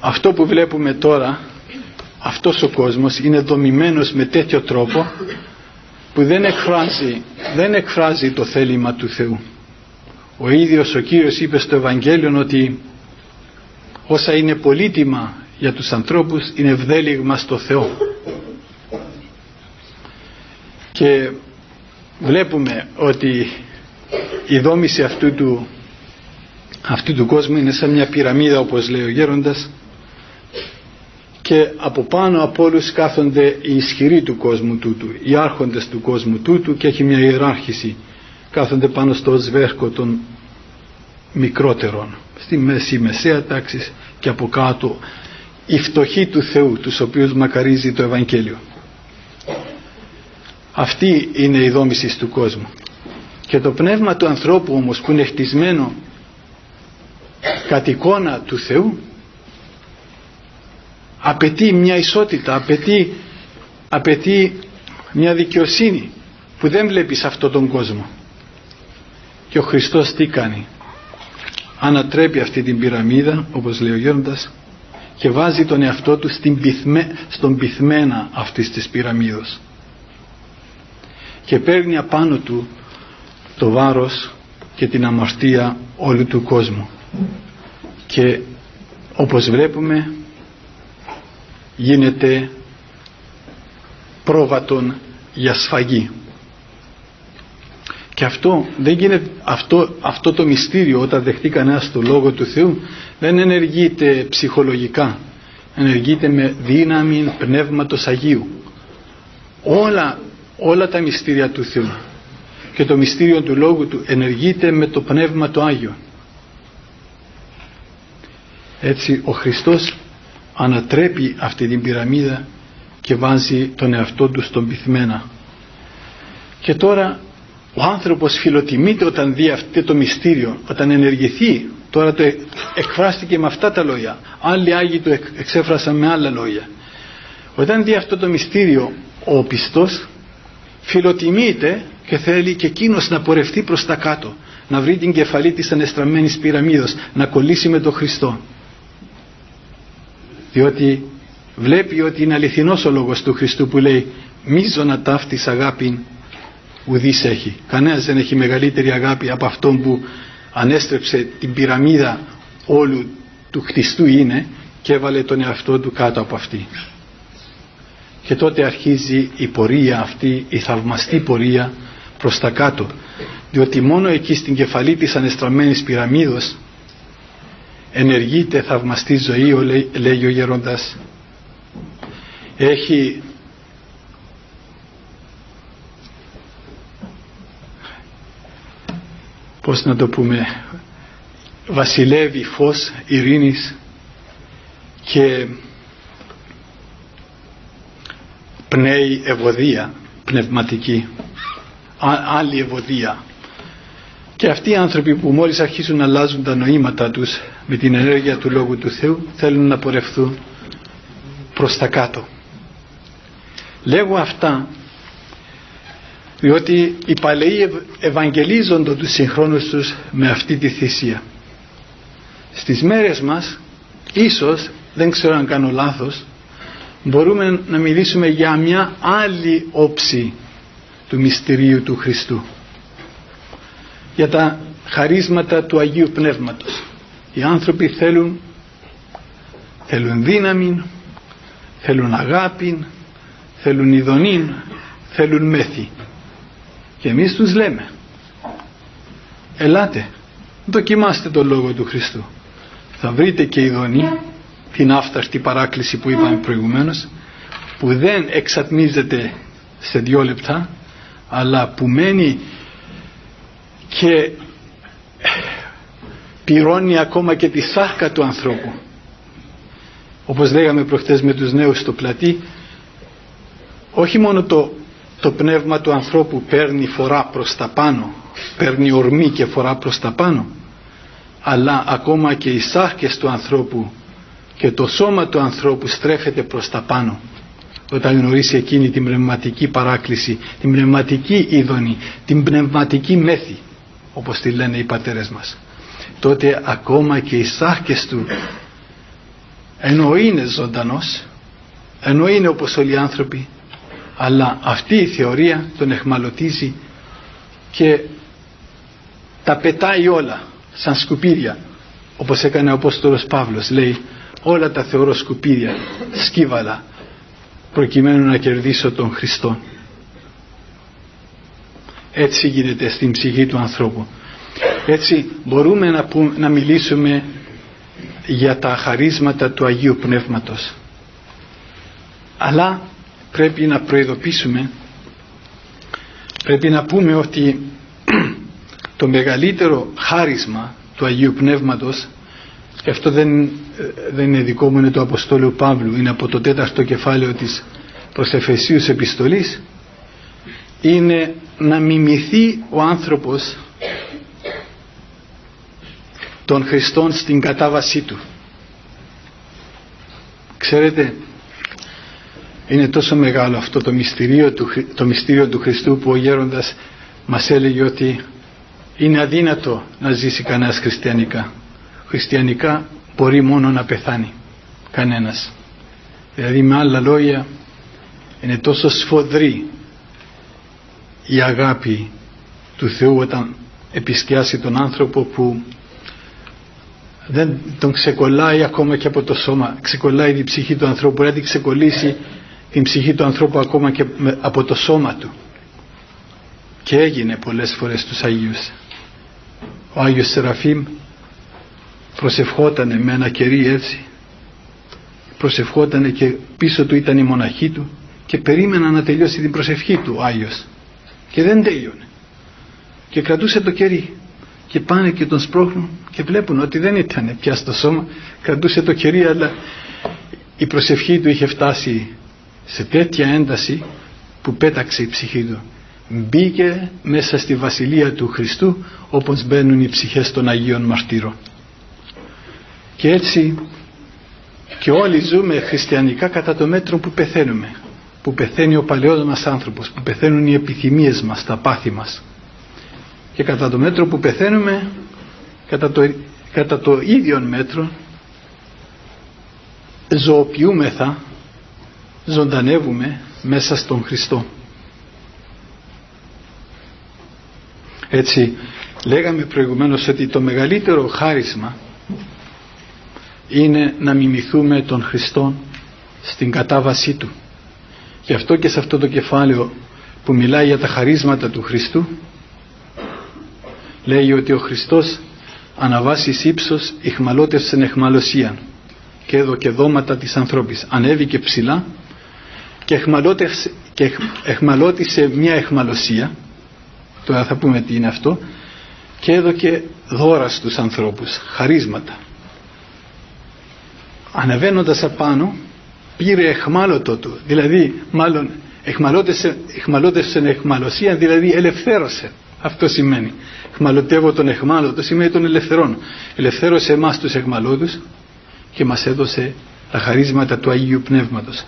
Αυτό που βλέπουμε τώρα αυτός ο κόσμος είναι δομημένος με τέτοιο τρόπο που δεν εκφράζει, δεν εκφράζει το θέλημα του Θεού. Ο ίδιος ο Κύριος είπε στο Ευαγγέλιο ότι όσα είναι πολύτιμα για τους ανθρώπους είναι ευδέλιγμα στο Θεό και βλέπουμε ότι η δόμηση αυτού του, αυτού του κόσμου είναι σαν μια πυραμίδα όπως λέει ο Γέροντας και από πάνω από όλους κάθονται οι ισχυροί του κόσμου τούτου, οι άρχοντες του κόσμου τούτου και έχει μια ιεράρχηση. Κάθονται πάνω στο σβέρκο των μικρότερων, στη μέση μεσαία τάξης και από κάτω οι φτωχοί του Θεού, τους οποίους μακαρίζει το Ευαγγέλιο. Αυτή είναι η δόμηση του κόσμου. Και το πνεύμα του ανθρώπου όμως που είναι χτισμένο κατ' εικόνα του Θεού απαιτεί μια ισότητα, απαιτεί, απαιτεί μια δικαιοσύνη που δεν βλέπεις σε αυτόν τον κόσμο. Και ο Χριστός τι κάνει; Ανατρέπει αυτή την πυραμίδα όπως λέει ο Γέροντας και βάζει τον εαυτό του στην πυθμέ, στον πυθμένα αυτής της πυραμίδος και παίρνει απάνω του το βάρος και την αμαρτία όλου του κόσμου. Και όπως βλέπουμε γίνεται πρόβατον για σφαγή. Και αυτό δεν γίνεται αυτό, αυτό το μυστήριο όταν δεχτεί κανένας το Λόγο του Θεού δεν ενεργείται ψυχολογικά. Ενεργείται με δύναμη πνεύματος Αγίου. Όλα, όλα τα μυστήρια του Θεού και το μυστήριο του Λόγου του ενεργείται με το Πνεύμα το Άγιο. Έτσι ο Χριστός ανατρέπει αυτή την πυραμίδα και βάζει τον εαυτό του στον πυθμένα. Και τώρα ο άνθρωπος φιλοτιμείται όταν δει αυτό το μυστήριο όταν ενεργηθεί. Τώρα το εκφράστηκε με αυτά τα λόγια. Άλλοι Άγιοι το εξέφρασαν με άλλα λόγια. Όταν δει αυτό το μυστήριο ο πιστός φιλοτιμείται και θέλει και εκείνος να πορευτεί προς τα κάτω να βρει την κεφαλή της ανεστραμμένης πυραμίδος να κολλήσει με τον Χριστό. Διότι βλέπει ότι είναι αληθινός ο λόγος του Χριστού που λέει μίζωνα ταύτης αγάπη ουδής έχει. Κανένας δεν έχει μεγαλύτερη αγάπη από αυτόν που ανέστρεψε την πυραμίδα όλου του χτιστού είναι και έβαλε τον εαυτό του κάτω από αυτή και τότε αρχίζει η πορεία αυτή η θαυμαστή πορεία προς τα κάτω. Διότι μόνο εκεί στην κεφαλή της ανεστραμμένης πυραμίδος ενεργείται θαυμαστή ζωή ο, λέει, λέει ο γερόντας έχει πώς να το πούμε βασιλεύει φως ειρήνης και πνέει ευωδία πνευματική άλλη ευωδία και αυτοί οι άνθρωποι που μόλις αρχίσουν να αλλάζουν τα νοήματά τους με την ενέργεια του Λόγου του Θεού θέλουν να πορευθούν προς τα κάτω. Λέγω αυτά διότι οι παλαιοί ευαγγελίζονται τους συγχρόνους τους με αυτή τη θυσία. Στις μέρες μας ίσως, δεν ξέρω αν κάνω λάθος, μπορούμε να μιλήσουμε για μια άλλη όψη του μυστηρίου του Χριστού. Για τα χαρίσματα του Αγίου Πνεύματος. Οι άνθρωποι θέλουν θέλουν δύναμη θέλουν αγάπη θέλουν ειδονή θέλουν μέθη. Και εμείς τους λέμε ελάτε δοκιμάστε το Λόγο του Χριστού. Θα βρείτε και ειδονή την άφταρτη παράκληση που είπαμε προηγουμένως που δεν εξατμίζεται σε δυο λεπτά αλλά που μένει και πυρώνει ακόμα και τη σάρκα του ανθρώπου. Όπως λέγαμε προχτές με τους νέους στο πλατή όχι μόνο το, το πνεύμα του ανθρώπου παίρνει φορά προς τα πάνω παίρνει ορμή και φορά προς τα πάνω αλλά ακόμα και οι σάρκες του ανθρώπου και το σώμα του ανθρώπου στρέφεται προς τα πάνω. Όταν γνωρίσει εκείνη την πνευματική παράκληση την πνευματική είδονη την πνευματική μέθη όπως τη λένε οι πατέρες μας τότε ακόμα και οι σάρκες του ενώ είναι ζωντανός ενώ είναι όπως όλοι οι άνθρωποι αλλά αυτή η θεωρία τον εχμαλωτίζει και τα πετάει όλα σαν σκουπίδια όπως έκανε ο Απόστολος Παύλος λέει όλα τα θεωρώ σκουπίδια σκύβαλα προκειμένου να κερδίσω τον Χριστό. Έτσι γίνεται στην ψυχή του ανθρώπου. Έτσι μπορούμε να, να μιλήσουμε για τα χαρίσματα του Αγίου Πνεύματος. Αλλά πρέπει να προειδοποιήσουμε πρέπει να πούμε ότι το μεγαλύτερο χάρισμα του Αγίου Πνεύματος και αυτό δεν, δεν είναι δικό μου είναι το Αποστόλου Παύλου. Είναι από το τέταρτο κεφάλαιο της προς Εφεσίους επιστολής. Είναι να μιμηθεί ο άνθρωπος των Χριστών στην κατάβασή του. Ξέρετε είναι τόσο μεγάλο αυτό το μυστήριο του, το μυστήριο του Χριστού που ο γέροντας μας έλεγε ότι είναι αδύνατο να ζήσει κανένας χριστιανικά. Χριστιανικά μπορεί μόνο να πεθάνει κανένας. Δηλαδή με άλλα λόγια είναι τόσο σφοδρή η αγάπη του Θεού όταν επισκιάσει τον άνθρωπο που δεν τον ξεκολλάει ακόμα και από το σώμα. Ξεκολλάει την ψυχή του ανθρώπου. Μπορεί να την ξεκολλήσει την ψυχή του ανθρώπου ακόμα και από το σώμα του. Και έγινε πολλές φορές τους Αγίους ο Άγιος Σεραφείμ προσευχότανε με ένα κερί έτσι. Προσευχότανε και πίσω του ήταν η μοναχή του και περίμενα να τελειώσει την προσευχή του ο Άγιος. Και δεν τέλειωνε. Και κρατούσε το κερί και πάνε και τον σπρώχνουν και βλέπουν ότι δεν ήταν πια στο σώμα. Κρατούσε το κερί αλλά η προσευχή του είχε φτάσει σε τέτοια ένταση που πέταξε η ψυχή του. Μπήκε μέσα στη βασιλεία του Χριστού όπως μπαίνουν οι ψυχές των Αγίων Μαρτύρων και έτσι και όλοι ζούμε χριστιανικά κατά το μέτρο που πεθαίνουμε που πεθαίνει ο παλαιός μας άνθρωπος που πεθαίνουν οι επιθυμίες μας, τα πάθη μας. Και κατά το μέτρο που πεθαίνουμε κατά το, κατά το ίδιο μέτρο ζωοποιούμεθα ζωντανεύουμε μέσα στον Χριστό. Έτσι λέγαμε προηγουμένως ότι το μεγαλύτερο χάρισμα είναι να μιμηθούμε τον Χριστό στην κατάβασή Του. Και αυτό και σε αυτό το κεφάλαιο που μιλάει για τα χαρίσματα του Χριστού λέει ότι ο Χριστός αναβάσεις ύψος ηχμαλώτευσεν εχμαλωσίαν και εδώ και δώματα της ανθρώπης. Ανέβηκε ψηλά και, και εχμαλώτησε μια εχμαλωσία τώρα θα πούμε τι είναι αυτό και έδωκε δώρα στους ανθρώπους χαρίσματα ανεβαίνοντας απάνω πήρε εχμάλωτο του. Δηλαδή μάλλον εχμαλώτησε, εχμαλώτησε εχμαλωσία δηλαδή ελευθέρωσε. Αυτό σημαίνει. Εχμαλωτεύω τον εχμάλωτο σημαίνει τον ελευθερών. Ελευθέρωσε εμάς τους εχμαλώτους και μας έδωσε τα χαρίσματα του Αγίου Πνεύματος.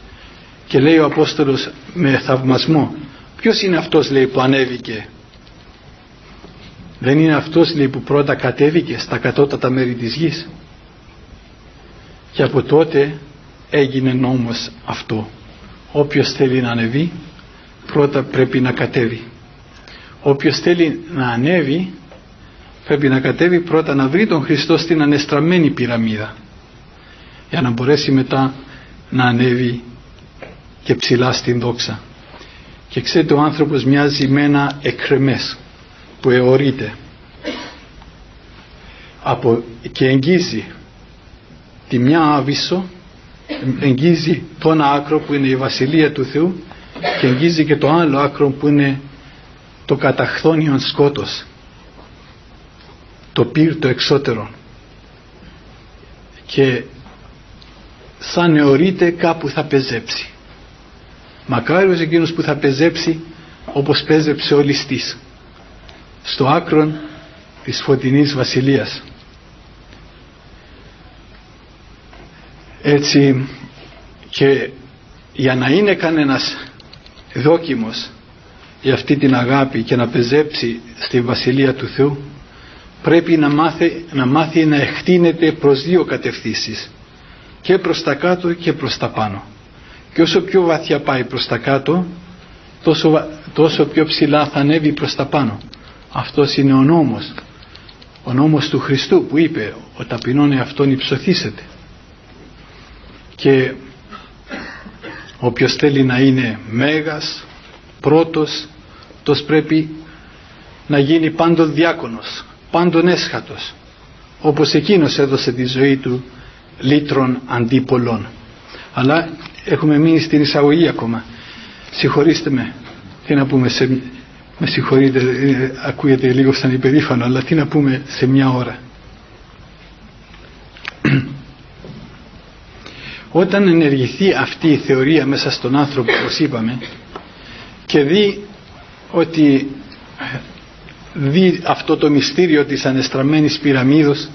Και λέει ο Απόστολος με θαυμασμό ποιος είναι αυτός λέει που ανέβηκε; Δεν είναι αυτός λέει που πρώτα κατέβηκε στα κατώτατα μέρη της γης και από τότε έγινε νόμος αυτό. Όποιος θέλει να ανεβεί πρώτα πρέπει να κατέβει. Όποιος θέλει να ανέβει πρέπει να κατέβει πρώτα να βρει τον Χριστό στην ανεστραμμένη πυραμίδα για να μπορέσει μετά να ανέβει και ψηλά στην δόξα. Και ξέρετε ο άνθρωπος μοιάζει με ένα εκρεμές που αιωρείται από, και εγγύζει τη μια άβυσσο εγγύζει το ένα άκρο που είναι η Βασιλεία του Θεού και εγγύζει και το άλλο άκρο που είναι το καταχθόνιον σκότος το πύρ το εξώτερο. Και σαν αιωρείται κάπου θα πεζέψει. Μακάριος εκείνος που θα πεζέψει όπως πέζεψε ο ληστής στο άκρον της φωτεινής βασιλείας έτσι και για να είναι κανένας δόκιμος για αυτή την αγάπη και να πεζέψει στη Βασιλεία του Θεού πρέπει να μάθει να, μάθει να εκτείνεται προς δύο κατευθύνσεις. Και προς τα κάτω και προς τα πάνω. Και όσο πιο βαθιά πάει προς τα κάτω τόσο, τόσο πιο ψηλά θα ανέβει προς τα πάνω. Αυτός είναι ο νόμος. Ο νόμος του Χριστού που είπε ο ταπεινών εαυτόν υψωθήσετε και όποιος θέλει να είναι μέγας πρώτος τόσο πρέπει να γίνει πάντων διάκονος πάντων έσχατος όπως εκείνος έδωσε τη ζωή του λύτρων αντίπολών αλλά έχουμε μείνει στην εισαγωγή ακόμα. Συγχωρήστε με. Τι να πούμε σε... Με συγχωρείτε, ε, ακούγεται λίγο σαν υπερήφανο, αλλά τι να πούμε σε μια ώρα. Όταν ενεργηθεί αυτή η θεωρία μέσα στον άνθρωπο, όπως είπαμε, και δει ότι δει αυτό το μυστήριο της ανεστραμμένης πυραμίδος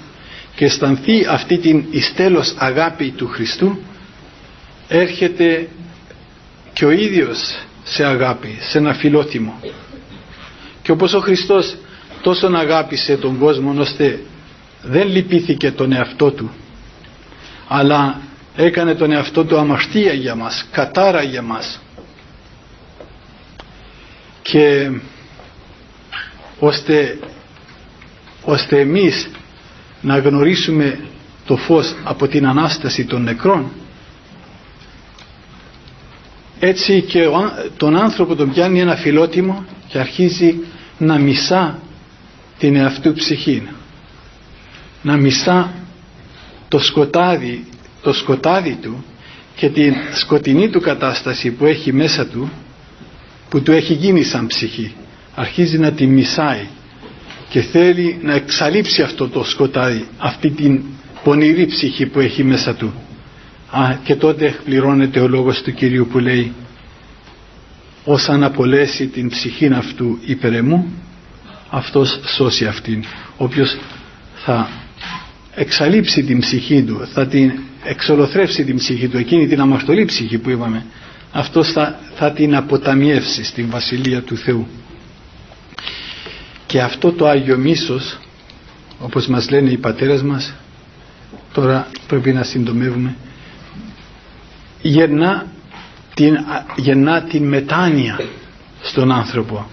και αισθανθεί αυτή την ιστέλος αγάπη του Χριστού έρχεται και ο ίδιος σε αγάπη, σε ένα φιλότιμο. Και όπως ο Χριστός τόσον αγάπησε τον κόσμο ώστε δεν λυπήθηκε τον εαυτό του αλλά έκανε τον εαυτό του αμαρτία για μας, κατάρα για μας. Και ώστε, ώστε εμείς να γνωρίσουμε το φως από την Ανάσταση των νεκρών. Έτσι και τον άνθρωπο τον πιάνει ένα φιλότιμο και αρχίζει να μισά την εαυτού ψυχή να μισά το σκοτάδι το σκοτάδι του και την σκοτεινή του κατάσταση που έχει μέσα του που του έχει γίνει σαν ψυχή. Αρχίζει να τη μισάει και θέλει να εξαλείψει αυτό το σκοτάδι αυτή την πονηρή ψυχή που έχει μέσα του. Α, και τότε εκπληρώνεται ο λόγος του Κυρίου που λέει όσαν απολέσει την ψυχή αυτού υπερεμού αυτός σώσει αυτήν όποιος θα εξαλείψει την ψυχή του θα την εξολοθρεύσει την ψυχή του εκείνη την αμαρτωλή ψυχή που είπαμε αυτός θα, θα την αποταμιεύσει στην Βασιλεία του Θεού. Και αυτό το Άγιο Μίσος όπως μας λένε οι πατέρες μας τώρα πρέπει να συντομεύουμε γεννά την, γεννά την μετάνοια στον άνθρωπο.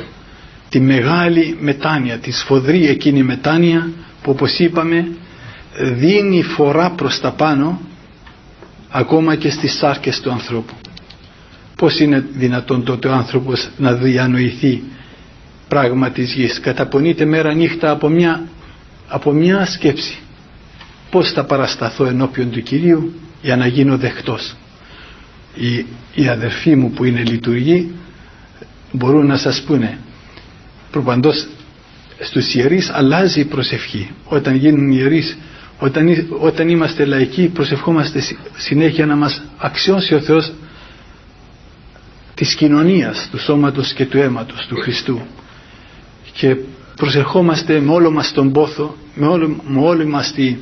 Τη μεγάλη μετάνοια τη σφοδρή εκείνη μετάνοια που όπως είπαμε δίνει φορά προς τα πάνω ακόμα και στις σάρκες του ανθρώπου. Πως είναι δυνατόν τότε ο άνθρωπος να διανοηθεί πράγμα της γης; Καταπονείται μέρα νύχτα από μια, από μια σκέψη. Πως θα παρασταθώ ενώπιον του Κυρίου για να γίνω δεχτός; Οι, οι αδερφοί μου που είναι λειτουργοί μπορούν να σας πούνε προπαντός στους ιερείς αλλάζει η προσευχή. Όταν γίνουν ιερείς όταν, όταν είμαστε λαϊκοί προσευχόμαστε συνέχεια να μας αξιώσει ο Θεός της κοινωνίας του σώματος και του αίματος του Χριστού. Και προσερχόμαστε με όλο μας τον πόθο με όλο, με όλη μας τη,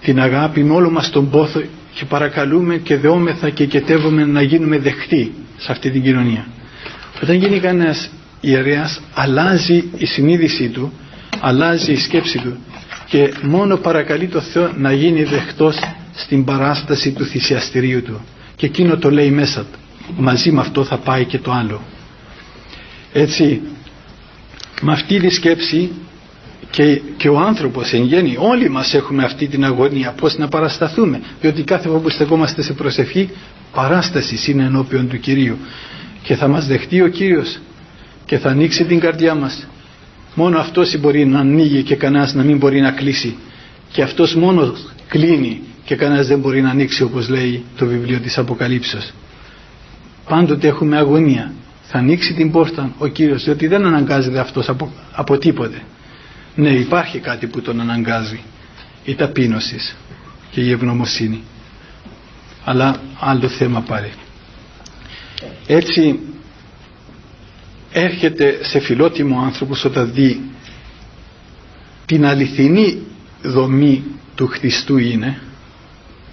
την αγάπη με όλο μας τον πόθο και παρακαλούμε και δεόμεθα και κετεύουμε να γίνουμε δεχτοί σε αυτή την κοινωνία. Όταν γίνει κανένας ιερέας αλλάζει η συνείδησή του αλλάζει η σκέψη του και μόνο παρακαλεί το Θεό να γίνει δεχτός στην παράσταση του θυσιαστηρίου του. Και εκείνο το λέει μέσα του. Μαζί με αυτό θα πάει και το άλλο. Έτσι με αυτή τη σκέψη και, και ο άνθρωπος εν γέννη όλοι μας έχουμε αυτή την αγωνία πως να παρασταθούμε. Διότι κάθε φορά που στεκόμαστε σε προσευχή παράσταση είναι ενώπιον του Κυρίου. Και θα μας δεχτεί ο Κύριος και θα ανοίξει την καρδιά μας μόνο αυτός μπορεί να ανοίγει και κανένας να μην μπορεί να κλείσει. Και αυτός μόνος κλείνει και κανένας δεν μπορεί να ανοίξει όπως λέει το βιβλίο της Αποκαλύψεως. Πάντοτε έχουμε αγωνία. Θα ανοίξει την πόρτα ο Κύριος διότι δεν αναγκάζεται αυτός από, από τίποτε. Ναι υπάρχει κάτι που τον αναγκάζει. Η ταπείνωση και η ευγνωμοσύνη. Αλλά άλλο θέμα πάλι έτσι έρχεται σε φιλότιμο άνθρωπος όταν δει την αληθινή δομή του Χριστού είναι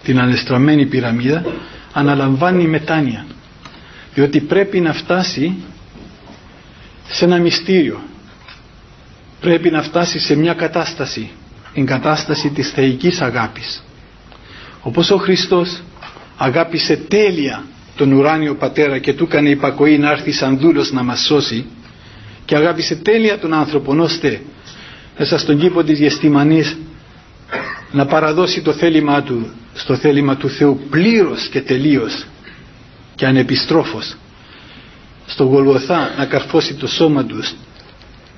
την ανεστραμμένη πυραμίδα αναλαμβάνει μετάνοια. Διότι πρέπει να φτάσει σε ένα μυστήριο. Πρέπει να φτάσει σε μια κατάσταση την κατάσταση της θεϊκής αγάπης. Όπως ο Χριστός αγάπησε τέλεια τον ουράνιο πατέρα και του έκανε υπακοή να έρθει σαν δούλος να μας σώσει και αγάπησε τέλεια τον άνθρωπο ώστε μέσα στον κήπο της Γεστημανής να παραδώσει το θέλημά του στο θέλημα του Θεού πλήρως και τελείως και ανεπιστρόφως. Στο Γολγοθά να καρφώσει το σώμα τους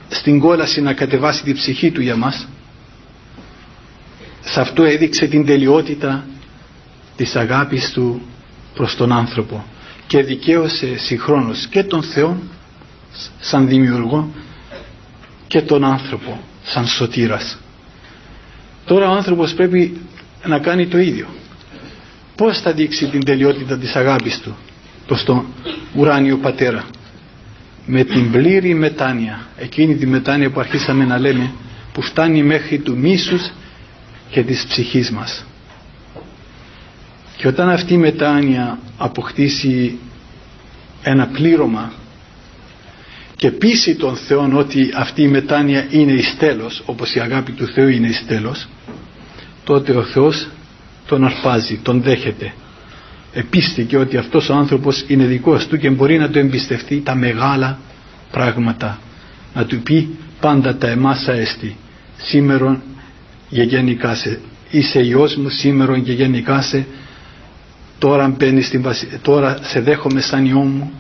στην κόλαση να κατεβάσει την ψυχή του για μας. Σε αυτό έδειξε την τελειότητα της αγάπης του προς τον άνθρωπο και δικαίωσε συγχρόνως και τον Θεό σαν δημιουργό και τον άνθρωπο σαν σωτήρας. Τώρα ο άνθρωπος πρέπει να κάνει το ίδιο. Πώς θα δείξει την τελειότητα της αγάπης του προς τον ουράνιο πατέρα; Με την πλήρη μετάνοια, εκείνη τη μετάνοια που αρχίσαμε να λέμε, που φτάνει μέχρι του μίσους και της ψυχής μας. Και όταν αυτή η μετάνοια αποκτήσει ένα πλήρωμα και πείσει τον Θεό ότι αυτή η μετάνοια είναι εις τέλος, όπως η αγάπη του Θεού είναι εις τέλος, τότε ο Θεός τον αρπάζει, τον δέχεται. Επίστηκε ότι αυτός ο άνθρωπος είναι δικός του και μπορεί να του εμπιστευτεί τα μεγάλα πράγματα. Να του πει πάντα τα εμάσα έστι. Σήμερον γενικά σε. Είσαι Υιός μου σήμερον και γενικά σε. Τώρα, μπαίνεις στην τώρα σε δέχομαι σαν Υιό μου.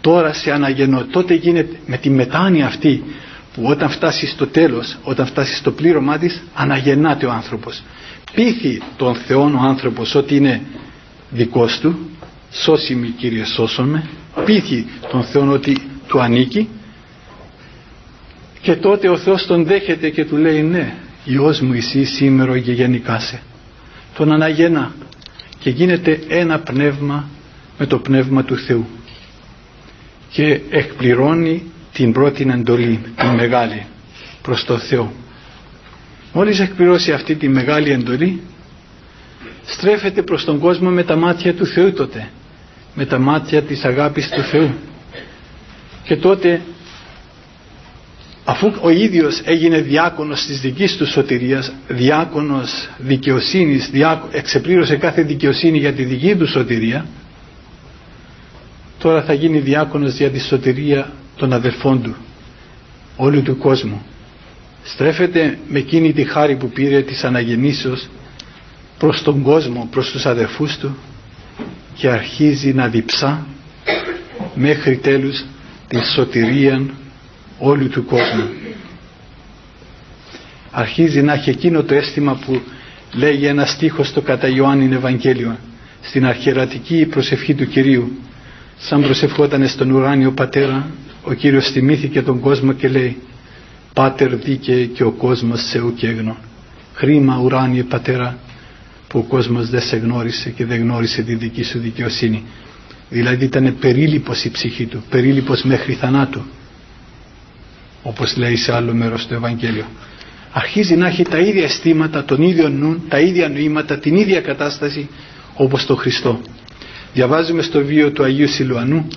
Τώρα σε αναγεννώ. Τότε γίνεται με τη μετάνοια αυτή που όταν φτάσεις στο τέλος, όταν φτάσεις στο πλήρωμά της, αναγεννάται ο άνθρωπος. Πείθει τον Θεό ο άνθρωπος ότι είναι δικός του, σώσει με Κύριε σώσον με, πείθει τον Θεό ότι του ανήκει και τότε ο Θεός τον δέχεται και του λέει ναι, Υιός μου εσύ σήμερα και γενικά σε. Τον αναγεννά και γίνεται ένα πνεύμα με το πνεύμα του Θεού και εκπληρώνει την πρώτη εντολή, την μεγάλη, προς το Θεό. Μόλις εκπληρώσει αυτή τη μεγάλη εντολή, στρέφεται προς τον κόσμο με τα μάτια του Θεού τότε, με τα μάτια της αγάπης του Θεού. Και τότε, αφού ο ίδιος έγινε διάκονος της δικής του σωτηρίας, διάκονος δικαιοσύνης, διάκο, εξεπλήρωσε κάθε δικαιοσύνη για τη δική του σωτηρία, τώρα θα γίνει διάκονος για τη σωτηρία των αδελφών του, όλου του κόσμου. Στρέφεται με εκείνη τη χάρη που πήρε της αναγεννήσεως προς τον κόσμο, προς τους αδελφούς του και αρχίζει να διψά μέχρι τέλους την σωτηρία όλου του κόσμου. Αρχίζει να έχει εκείνο το αίσθημα που λέγει ένα στίχος στο κατά Ιωάννην Ευαγγέλιο στην αρχαιρατική προσευχή του Κυρίου σαν προσευχόταν στον ουράνιο πατέρα ο Κύριος θυμήθηκε τον κόσμο και λέει «Πάτερ δίκαιε και ο κόσμος σε ουκέγνω». Χρήμα ουράνιε πατέρα που ο κόσμος δεν σε γνώρισε και δεν γνώρισε τη δική σου δικαιοσύνη. Δηλαδή ήταν περίλυπος η ψυχή του, περίλυπος μέχρι θανάτου. Όπως λέει σε άλλο μέρος του Ευαγγέλιο. Αρχίζει να έχει τα ίδια αισθήματα, τον ίδιο νου, τα ίδια νοήματα, την ίδια κατάσταση όπως το Χριστό. Διαβάζουμε στο βίο του Αγίου Σιλουανού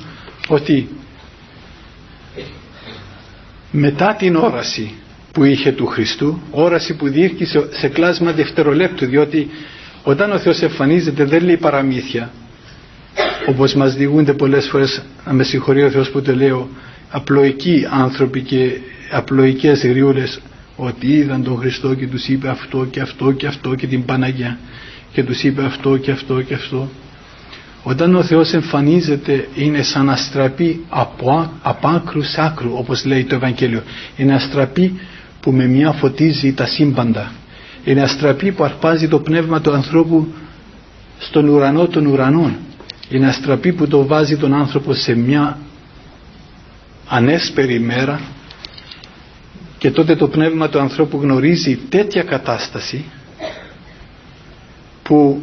ότι μετά την όραση που είχε του Χριστού, όραση που διήρκησε σε κλάσμα δευτερολέπτου, διότι όταν ο Θεός εμφανίζεται δεν λέει παραμύθια, όπως μας διηγούνται πολλές φορές, να με συγχωρεί ο Θεός που το λέω, απλοϊκοί άνθρωποι και απλοϊκές γριούλες, ότι είδαν τον Χριστό και τους είπε αυτό και αυτό και αυτό και την Παναγιά και τους είπε αυτό και αυτό και αυτό όταν ο Θεός εμφανίζεται είναι σαν αστραπή από, από άκρου σε άκρου όπως λέει το Ευαγγέλιο. Είναι αστραπή που με μια φωτίζει τα σύμπαντα. Είναι αστραπή που αρπάζει το πνεύμα του ανθρώπου στον ουρανό των ουρανών. Είναι αστραπή που το βάζει τον άνθρωπο σε μια ανέσπερη μέρα και τότε το πνεύμα του ανθρώπου γνωρίζει τέτοια κατάσταση που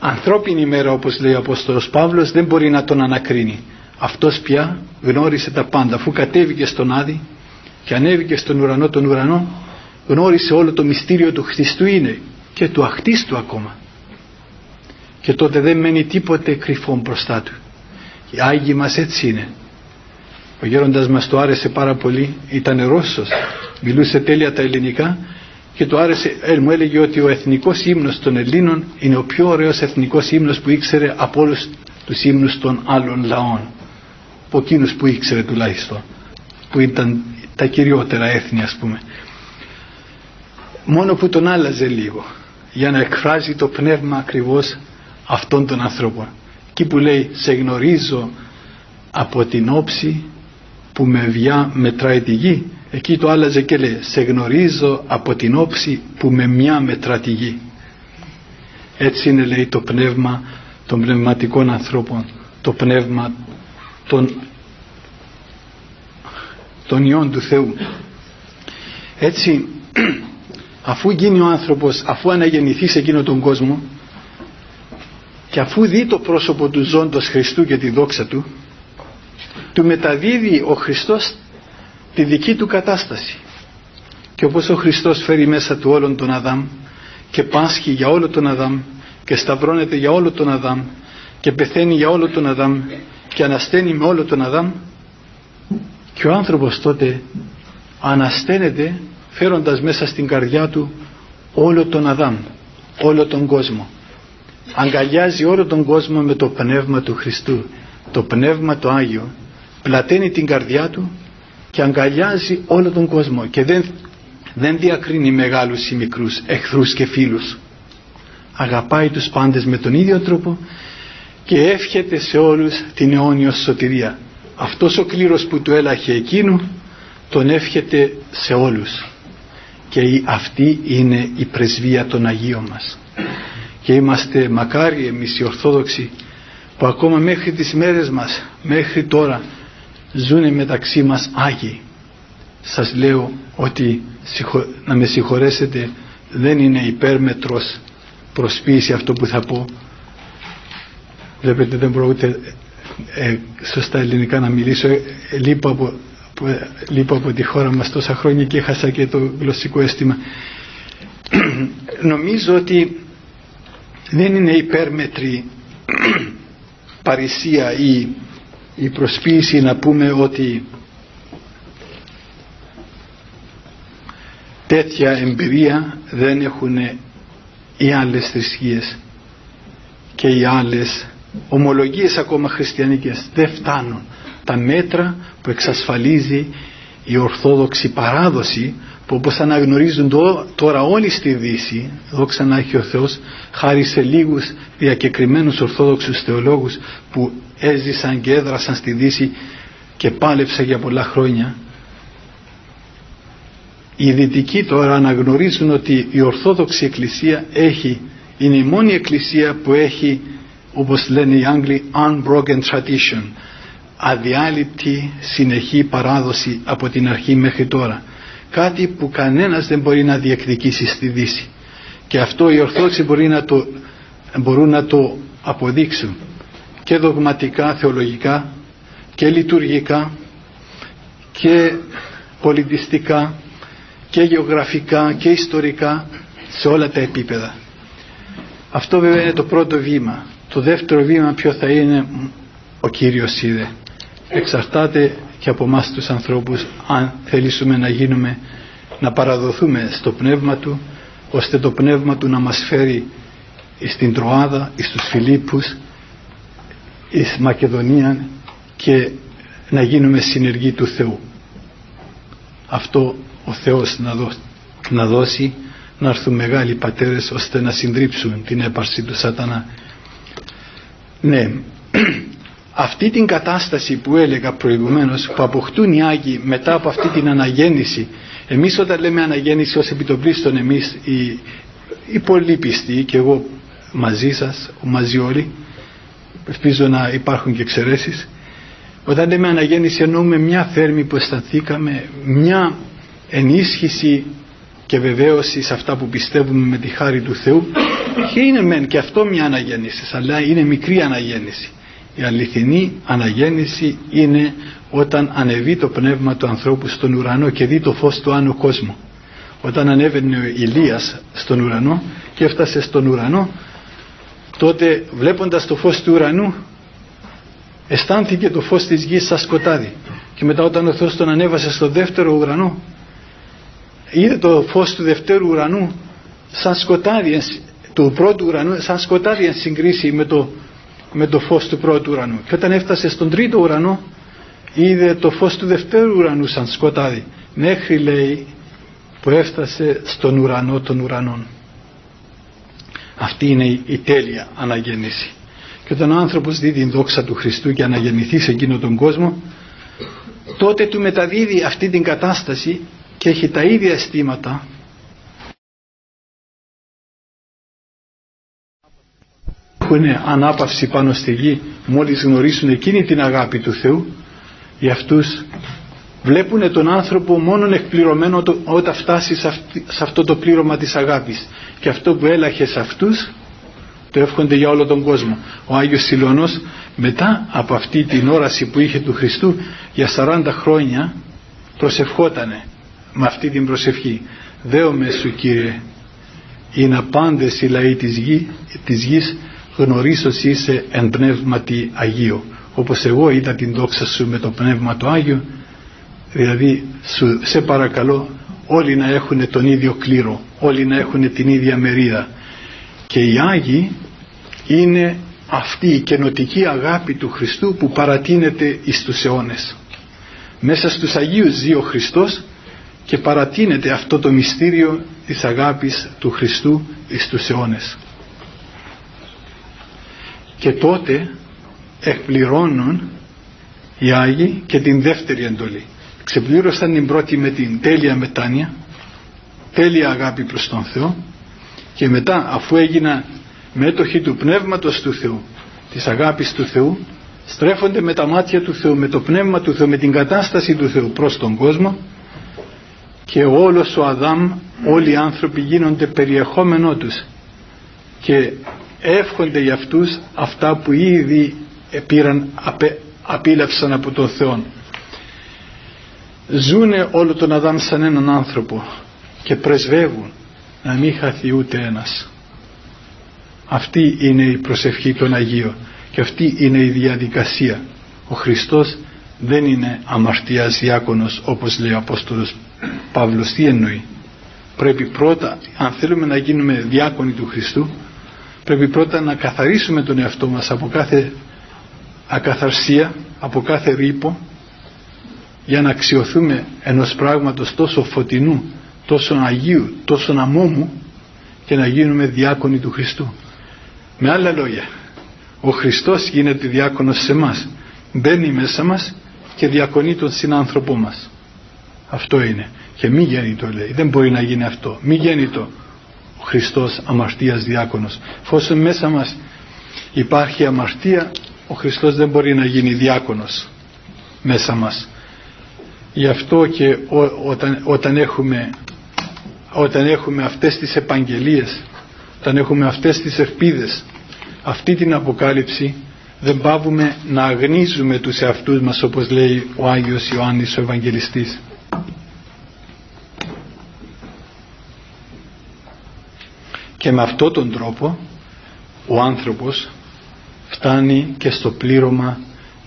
ανθρώπινη ημέρα όπως λέει ο Απόστολος Παύλος δεν μπορεί να τον ανακρίνει. Αυτός πια γνώρισε τα πάντα αφού κατέβηκε στον Άδη και ανέβηκε στον ουρανό των ουρανών γνώρισε όλο το μυστήριο του Χριστού είναι και του αχτίστου ακόμα. Και τότε δεν μένει τίποτε κρυφό μπροστά του. Οι Άγιοι μας έτσι είναι. Ο γέροντας μας το άρεσε πάρα πολύ, ήταν Ρώσος, μιλούσε τέλεια τα ελληνικά και του άρεσε, ε, μου έλεγε ότι ο εθνικός ύμνος των Ελλήνων είναι ο πιο ωραίος εθνικός ύμνος που ήξερε από όλους τους ύμνους των άλλων λαών από εκείνους που ήξερε τουλάχιστον που ήταν τα κυριότερα έθνη ας πούμε. Μόνο που τον άλλαζε λίγο για να εκφράζει το πνεύμα ακριβώς αυτών των ανθρώπων. Εκεί που λέει σε γνωρίζω από την όψη που με βιά μετράει τη γη. Εκεί το άλλαζε και λέει σε γνωρίζω από την όψη που με μια μετρά τη γη Έτσι είναι λέει το πνεύμα των πνευματικών ανθρώπων, το πνεύμα των, των ιών του Θεού. Έτσι αφού γίνει ο άνθρωπος, αφού αναγεννηθεί σε εκείνο τον κόσμο και αφού δει το πρόσωπο του ζώντος Χριστού και τη δόξα του του μεταδίδει ο Χριστός τη δική του κατάσταση και όπως ο Χριστός φέρει μέσα του όλον τον Αδάμ και πάσχει για όλο τον Αδάμ και σταυρώνεται για όλο τον Αδάμ και πεθαίνει για όλο τον Αδάμ και ανασταίνει με όλο τον Αδάμ και ο άνθρωπος τότε ανασταίνεται φέροντας μέσα στην καρδιά του όλο τον Αδάμ, όλο τον κόσμο. Αγκαλιάζει όλο τον κόσμο με το πνεύμα του Χριστού, το πνεύμα το Άγιο, πλαταίνει την καρδιά του και αγκαλιάζει όλο τον κόσμο και δεν, δεν διακρίνει μεγάλους ή μικρούς, εχθρούς και φίλους. Αγαπάει τους πάντες με τον ίδιο τρόπο και εύχεται σε όλους την αιώνιο σωτηρία. Αυτός ο κλήρος που του έλαχε εκείνου τον εύχεται σε όλους και αυτή είναι η πρεσβεία των Αγίων μας και είμαστε μακάρι εμείς οι Ορθόδοξοι που ακόμα μέχρι τις μέρες μας μέχρι τώρα ζουνε μεταξύ μας Άγιοι. Σας λέω ότι να με συγχωρέσετε δεν είναι υπέρμετρος προσποίηση αυτό που θα πω. Βλέπετε δεν μπορώ ούτε ε, σωστά ελληνικά να μιλήσω. Ε, λείπω από που λείπω από τη χώρα μας τόσα χρόνια και έχασα και το γλωσσικό αίσθημα. Νομίζω ότι δεν είναι υπέρμετρη παρησία ή η προσποίηση να πούμε ότι τέτοια εμπειρία δεν έχουν οι άλλες θρησκείες και οι άλλες ομολογίες ακόμα χριστιανικές. Δεν φτάνουν. Τα μέτρα που εξασφαλίζει η Ορθόδοξη παράδοση που όπως αναγνωρίζουν τώρα όλοι στη Δύση δόξα να έχει ο Θεός χάρη σε λίγους διακεκριμένους Ορθόδοξους θεολόγους που έζησαν και έδρασαν στη Δύση και πάλεψαν για πολλά χρόνια. Οι Δυτικοί τώρα αναγνωρίζουν ότι η Ορθόδοξη Εκκλησία έχει είναι η μόνη Εκκλησία που έχει όπως λένε οι Άγγλοι unbroken tradition αδιάλειπτη συνεχή παράδοση από την αρχή μέχρι τώρα. Κάτι που κανένας δεν μπορεί να διεκδικήσει στη Δύση. Και αυτό οι Ορθόδοξοι μπορεί να το, μπορούν να το αποδείξουν και δογματικά, θεολογικά και λειτουργικά και πολιτιστικά και γεωγραφικά και ιστορικά σε όλα τα επίπεδα. Αυτό βέβαια είναι το πρώτο βήμα. Το δεύτερο βήμα ποιο θα είναι ο Κύριος είδε εξαρτάται και από εμάς τους ανθρώπους αν θελήσουμε να γίνουμε να παραδοθούμε στο πνεύμα του ώστε το πνεύμα του να μας φέρει στην Τροάδα, στους Φιλίππους εις Μακεδονία και να γίνουμε συνεργοί του Θεού. Αυτό ο Θεός να, δώσει, να δώσει να έρθουν μεγάλοι πατέρες ώστε να συντρίψουν την έπαρση του σατανά. Ναι. Αυτή την κατάσταση που έλεγα προηγουμένως που αποκτούν οι Άγιοι μετά από αυτή την αναγέννηση εμείς όταν λέμε αναγέννηση ως επιτοπλίστων εμείς οι, οι πολύ πιστοί και εγώ μαζί σας, μαζί όλοι ελπίζω να υπάρχουν και εξαιρέσεις. Όταν λέμε αναγέννηση εννοούμε μια θέρμη που αισθανθήκαμε μια ενίσχυση και βεβαίωση σε αυτά που πιστεύουμε με τη χάρη του Θεού. Και είναι μεν και αυτό μια αναγέννηση αλλά είναι μικρή αναγέννηση. Η αληθινή αναγέννηση είναι όταν ανεβεί το πνεύμα του ανθρώπου στον ουρανό και δει το φως του άνω κόσμου. Όταν ανέβαινε ο Ηλίας στον ουρανό και έφτασε στον ουρανό τότε βλέποντας το φως του ουρανού αισθάνθηκε το φως της γης σαν σκοτάδι. Και μετά όταν ο Θεός τον ανέβασε στο δεύτερο ουρανό είδε το φως του δευτέρου ουρανού σαν σκοτάδι του πρώτου ουρανού σαν σκοτάδι εν συγκρίση με το με το φως του πρώτου ουρανού. Και όταν έφτασε στον τρίτο ουρανό είδε το φως του δευτέρου ουρανού σαν σκοτάδι. Μέχρι λέει που έφτασε στον ουρανό των ουρανών αυτή είναι η τέλεια αναγέννηση. Και όταν ο άνθρωπος δει την δόξα του Χριστού και αναγεννηθεί σε εκείνο τον κόσμο τότε του μεταδίδει αυτή την κατάσταση και έχει τα ίδια αισθήματα. Έχουν ανάπαυση πάνω στη γη μόλις γνωρίσουν εκείνη την αγάπη του Θεού για αυτούς βλέπουν τον άνθρωπο μόνον εκπληρωμένο όταν φτάσει σε αυτό το πλήρωμα της αγάπης και αυτό που έλαχε σε αυτούς το εύχονται για όλο τον κόσμο. Ο Άγιος Σιλωνός μετά από αυτή την όραση που είχε του Χριστού για 40 χρόνια προσευχότανε με αυτή την προσευχή. Δέομαι σου Κύριε είναι πάντες οι λαοί της, γη, της γης γνωρίσως είσαι εν πνεύματι Αγίο όπως εγώ είδα την δόξα σου με το πνεύμα το Άγιο δηλαδή σου, σε παρακαλώ όλοι να έχουν τον ίδιο κλήρο όλοι να έχουν την ίδια μερίδα. Και οι Άγιοι είναι αυτή η καινοτική αγάπη του Χριστού που παρατείνεται εις τους αιώνες. Μέσα στους Αγίους ζει ο Χριστός και παρατείνεται αυτό το μυστήριο της αγάπης του Χριστού εις τους αιώνες. Και τότε εκπληρώνουν οι Άγιοι και την δεύτερη εντολή ξεπλήρωσαν την πρώτη με την τέλεια μετάνοια τέλεια αγάπη προς τον Θεό και μετά αφού έγιναν μέτοχοι του Πνεύματος του Θεού της αγάπης του Θεού στρέφονται με τα μάτια του Θεού με το Πνεύμα του Θεού με την κατάσταση του Θεού προς τον κόσμο και όλος ο Αδάμ όλοι οι άνθρωποι γίνονται περιεχόμενό τους και εύχονται για αυτούς αυτά που ήδη πήραν απίλευσαν από τον Θεό ζούνε όλο τον Αδάμ σαν έναν άνθρωπο και πρεσβεύουν να μην χαθεί ούτε ένας. Αυτή είναι η προσευχή των Αγίων και αυτή είναι η διαδικασία. Ο Χριστός δεν είναι αμαρτίας διάκονος όπως λέει ο Απόστολος Παύλος. Τι εννοεί; Πρέπει πρώτα αν θέλουμε να γίνουμε διάκονοι του Χριστού πρέπει πρώτα να καθαρίσουμε τον εαυτό μας από κάθε ακαθαρσία από κάθε ρήπο για να αξιοθούμε ενός πράγματος τόσο φωτεινού τόσο αγίου, τόσο αμόμου και να γίνουμε διάκονοι του Χριστού. Με άλλα λόγια ο Χριστός γίνεται διάκονος σε μας μπαίνει μέσα μας και διακονεί τον συνάνθρωπό μας. Αυτό είναι. Και μη γέννητο λέει. Δεν μπορεί να γίνει αυτό. Μη γέννητο ο Χριστός αμαρτίας διάκονος. Εφόσον μέσα μας υπάρχει αμαρτία ο Χριστός δεν μπορεί να γίνει διάκονος μέσα μας γι' αυτό και όταν, όταν έχουμε όταν έχουμε αυτές τις επαγγελίες όταν έχουμε αυτές τις ευπίδες αυτή την αποκάλυψη δεν πάβουμε να αγνίζουμε τους εαυτούς μας όπως λέει ο Άγιος Ιωάννης ο Ευαγγελιστής. Και με αυτόν τον τρόπο ο άνθρωπος φτάνει και στο πλήρωμα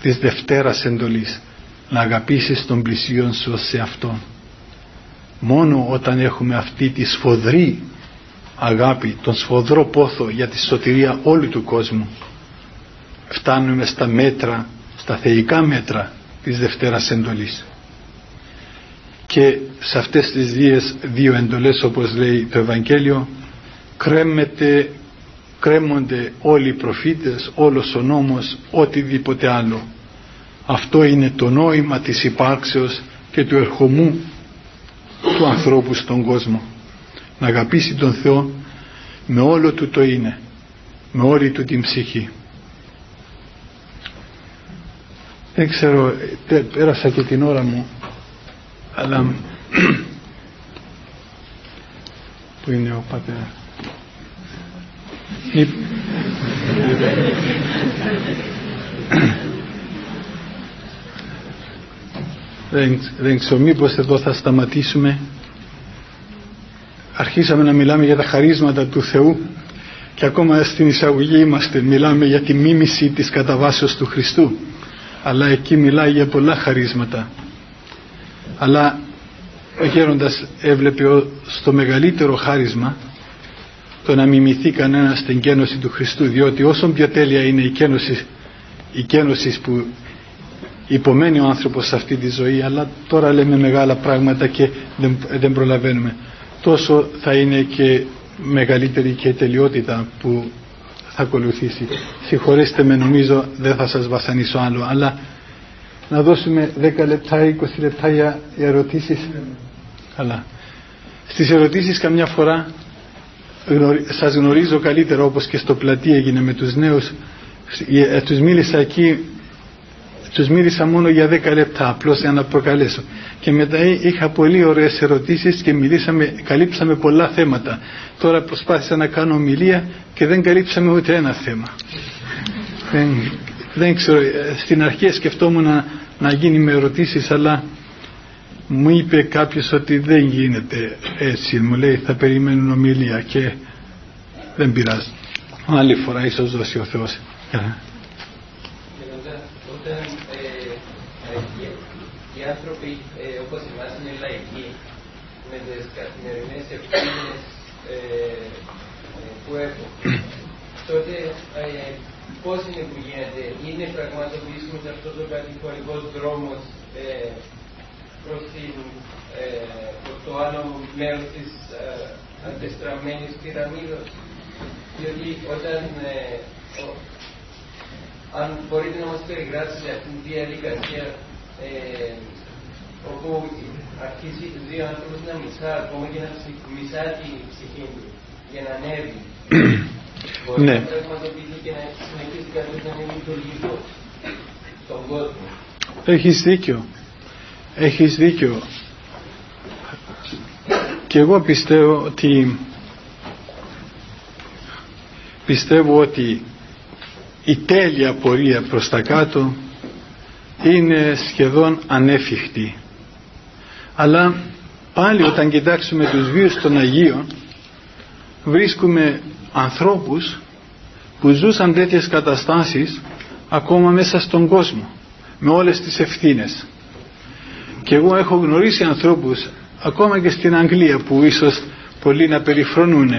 της Δευτέρας εντολής να αγαπήσεις τον πλησίον σου σε Αυτόν. Μόνο όταν έχουμε αυτή τη σφοδρή αγάπη τον σφοδρό πόθο για τη σωτηρία όλου του κόσμου φτάνουμε στα μέτρα στα θεϊκά μέτρα της Δευτέρας εντολής. Και σε αυτές τις δύο, δύο εντολές όπως λέει το Ευαγγέλιο κρέμεται, κρέμονται όλοι οι προφήτες όλος ο νόμος οτιδήποτε άλλο αυτό είναι το νόημα της υπάρξεως και του ερχομού του ανθρώπου στον κόσμο. Να αγαπήσει τον Θεό με όλο του το είναι με όλη του την ψυχή. Δεν ξέρω πέρασα και την ώρα μου αλλά που είναι ο πατέρας δεν, δεν ξέρω μήπως εδώ θα σταματήσουμε. Αρχίσαμε να μιλάμε για τα χαρίσματα του Θεού και ακόμα στην εισαγωγή είμαστε μιλάμε για τη μίμηση της καταβάσεως του Χριστού. Αλλά εκεί μιλάει για πολλά χαρίσματα. Αλλά ο γέροντας έβλεπε στο μεγαλύτερο χάρισμα το να μιμηθεί κανένας στην κένωση του Χριστού διότι όσο πιο τέλεια είναι η κένωση, η κένωση που υπομένει ο άνθρωπος σε αυτή τη ζωή αλλά τώρα λέμε μεγάλα πράγματα και δεν, δεν προλαβαίνουμε. Τόσο θα είναι και μεγαλύτερη και τελειότητα που θα ακολουθήσει. Συγχωρέστε με νομίζω δεν θα σας βασανίσω άλλο αλλά να δώσουμε 10 λεπτά 20 λεπτά για ερωτήσεις. Καλά. Στις ερωτήσεις καμιά φορά σας γνωρίζω καλύτερα όπως και στο πλατή έγινε με τους νέους. Ε, τους μίλησα εκεί τους μίλησα μόνο για 10 λεπτά απλώς για να προκαλέσω. Και μετά είχα πολύ ωραίες ερωτήσεις και μιλήσαμε, καλύψαμε πολλά θέματα. Τώρα προσπάθησα να κάνω ομιλία και δεν καλύψαμε ούτε ένα θέμα. Δεν, δεν ξέρω στην αρχή σκεφτόμουν να, να γίνει με ερωτήσεις αλλά μου είπε κάποιος ότι δεν γίνεται έτσι. Μου λέει θα περιμένουν ομιλία και δεν πειράζει άλλη φορά ίσως δώσει ο Θεός οι άνθρωποι όπως εμάς είναι λαϊκοί με τις καθημερινές ευθύνες που έχουν τότε πώς είναι που γίνεται είναι πραγματοποιήσουμε σε αυτό το κατηγορικός δρόμος προς, την, προς το άλλο μέρος της αντεστραμμένης πυραμίδος διότι όταν αν μπορείτε να μας περιγράψετε αυτή τη διαδικασία ε, όπου αρχίζει τους δύο άνθρωπους να μισά, ακόμα και να μισά την ψυχή του για να ανέβει. Μπορεί ναι. να πραγματοποιηθεί και να συνεχίσει κάποιος να ανέβει το λίγο στον κόσμο. Έχεις δίκιο. Έχεις δίκιο. Και εγώ πιστεύω ότι πιστεύω ότι η τέλεια πορεία προς τα κάτω είναι σχεδόν ανέφιχτη. Αλλά πάλι όταν κοιτάξουμε τους βίους των Αγίων βρίσκουμε ανθρώπους που ζούσαν τέτοιες καταστάσεις ακόμα μέσα στον κόσμο με όλες τις ευθύνες. Και εγώ έχω γνωρίσει ανθρώπους ακόμα και στην Αγγλία που ίσως πολλοί να περιφρονούν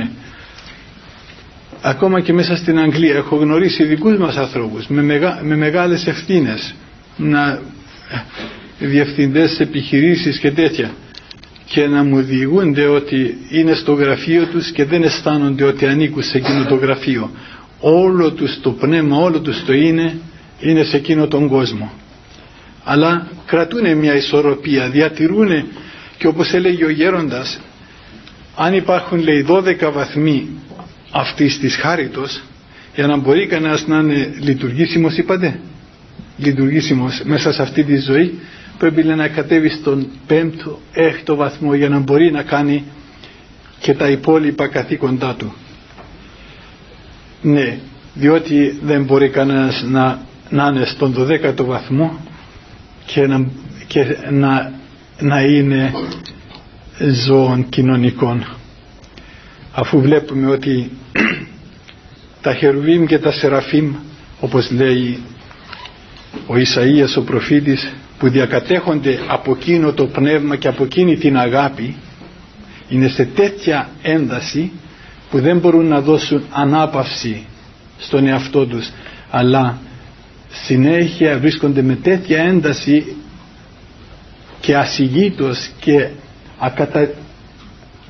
ακόμα και μέσα στην Αγγλία έχω γνωρίσει δικούς μας ανθρώπους με, μεγα, με μεγάλες ευθύνες να διευθυντές επιχειρήσεις και τέτοια. Και να μου διηγούνται ότι είναι στο γραφείο τους και δεν αισθάνονται ότι ανήκουν σε εκείνο το γραφείο. Όλο τους το πνεύμα, όλο τους το είναι είναι σε εκείνο τον κόσμο. Αλλά κρατούν μια ισορροπία διατηρούν και όπως έλεγε ο γέροντας αν υπάρχουν λέει 12 βαθμοί αυτής της χάριτος για να μπορεί κανένας να είναι λειτουργήσιμος είπατε; Λειτουργήσιμος μέσα σε αυτή τη ζωή πρέπει να κατέβει στον πέμπτο, έκτο βαθμό για να μπορεί να κάνει και τα υπόλοιπα καθήκοντά του. Ναι, διότι δεν μπορεί κανένας να, να είναι στον δωδέκατο βαθμό και να, και να, να είναι ζώων κοινωνικών αφού βλέπουμε ότι τα χερουβίμ και τα σεραφίμ όπως λέει ο Ισαΐας ο προφήτης που διακατέχονται από εκείνο το πνεύμα και από εκείνη την αγάπη είναι σε τέτοια ένταση που δεν μπορούν να δώσουν ανάπαυση στον εαυτό τους αλλά συνέχεια βρίσκονται με τέτοια ένταση και ασυγήτως και ακατα...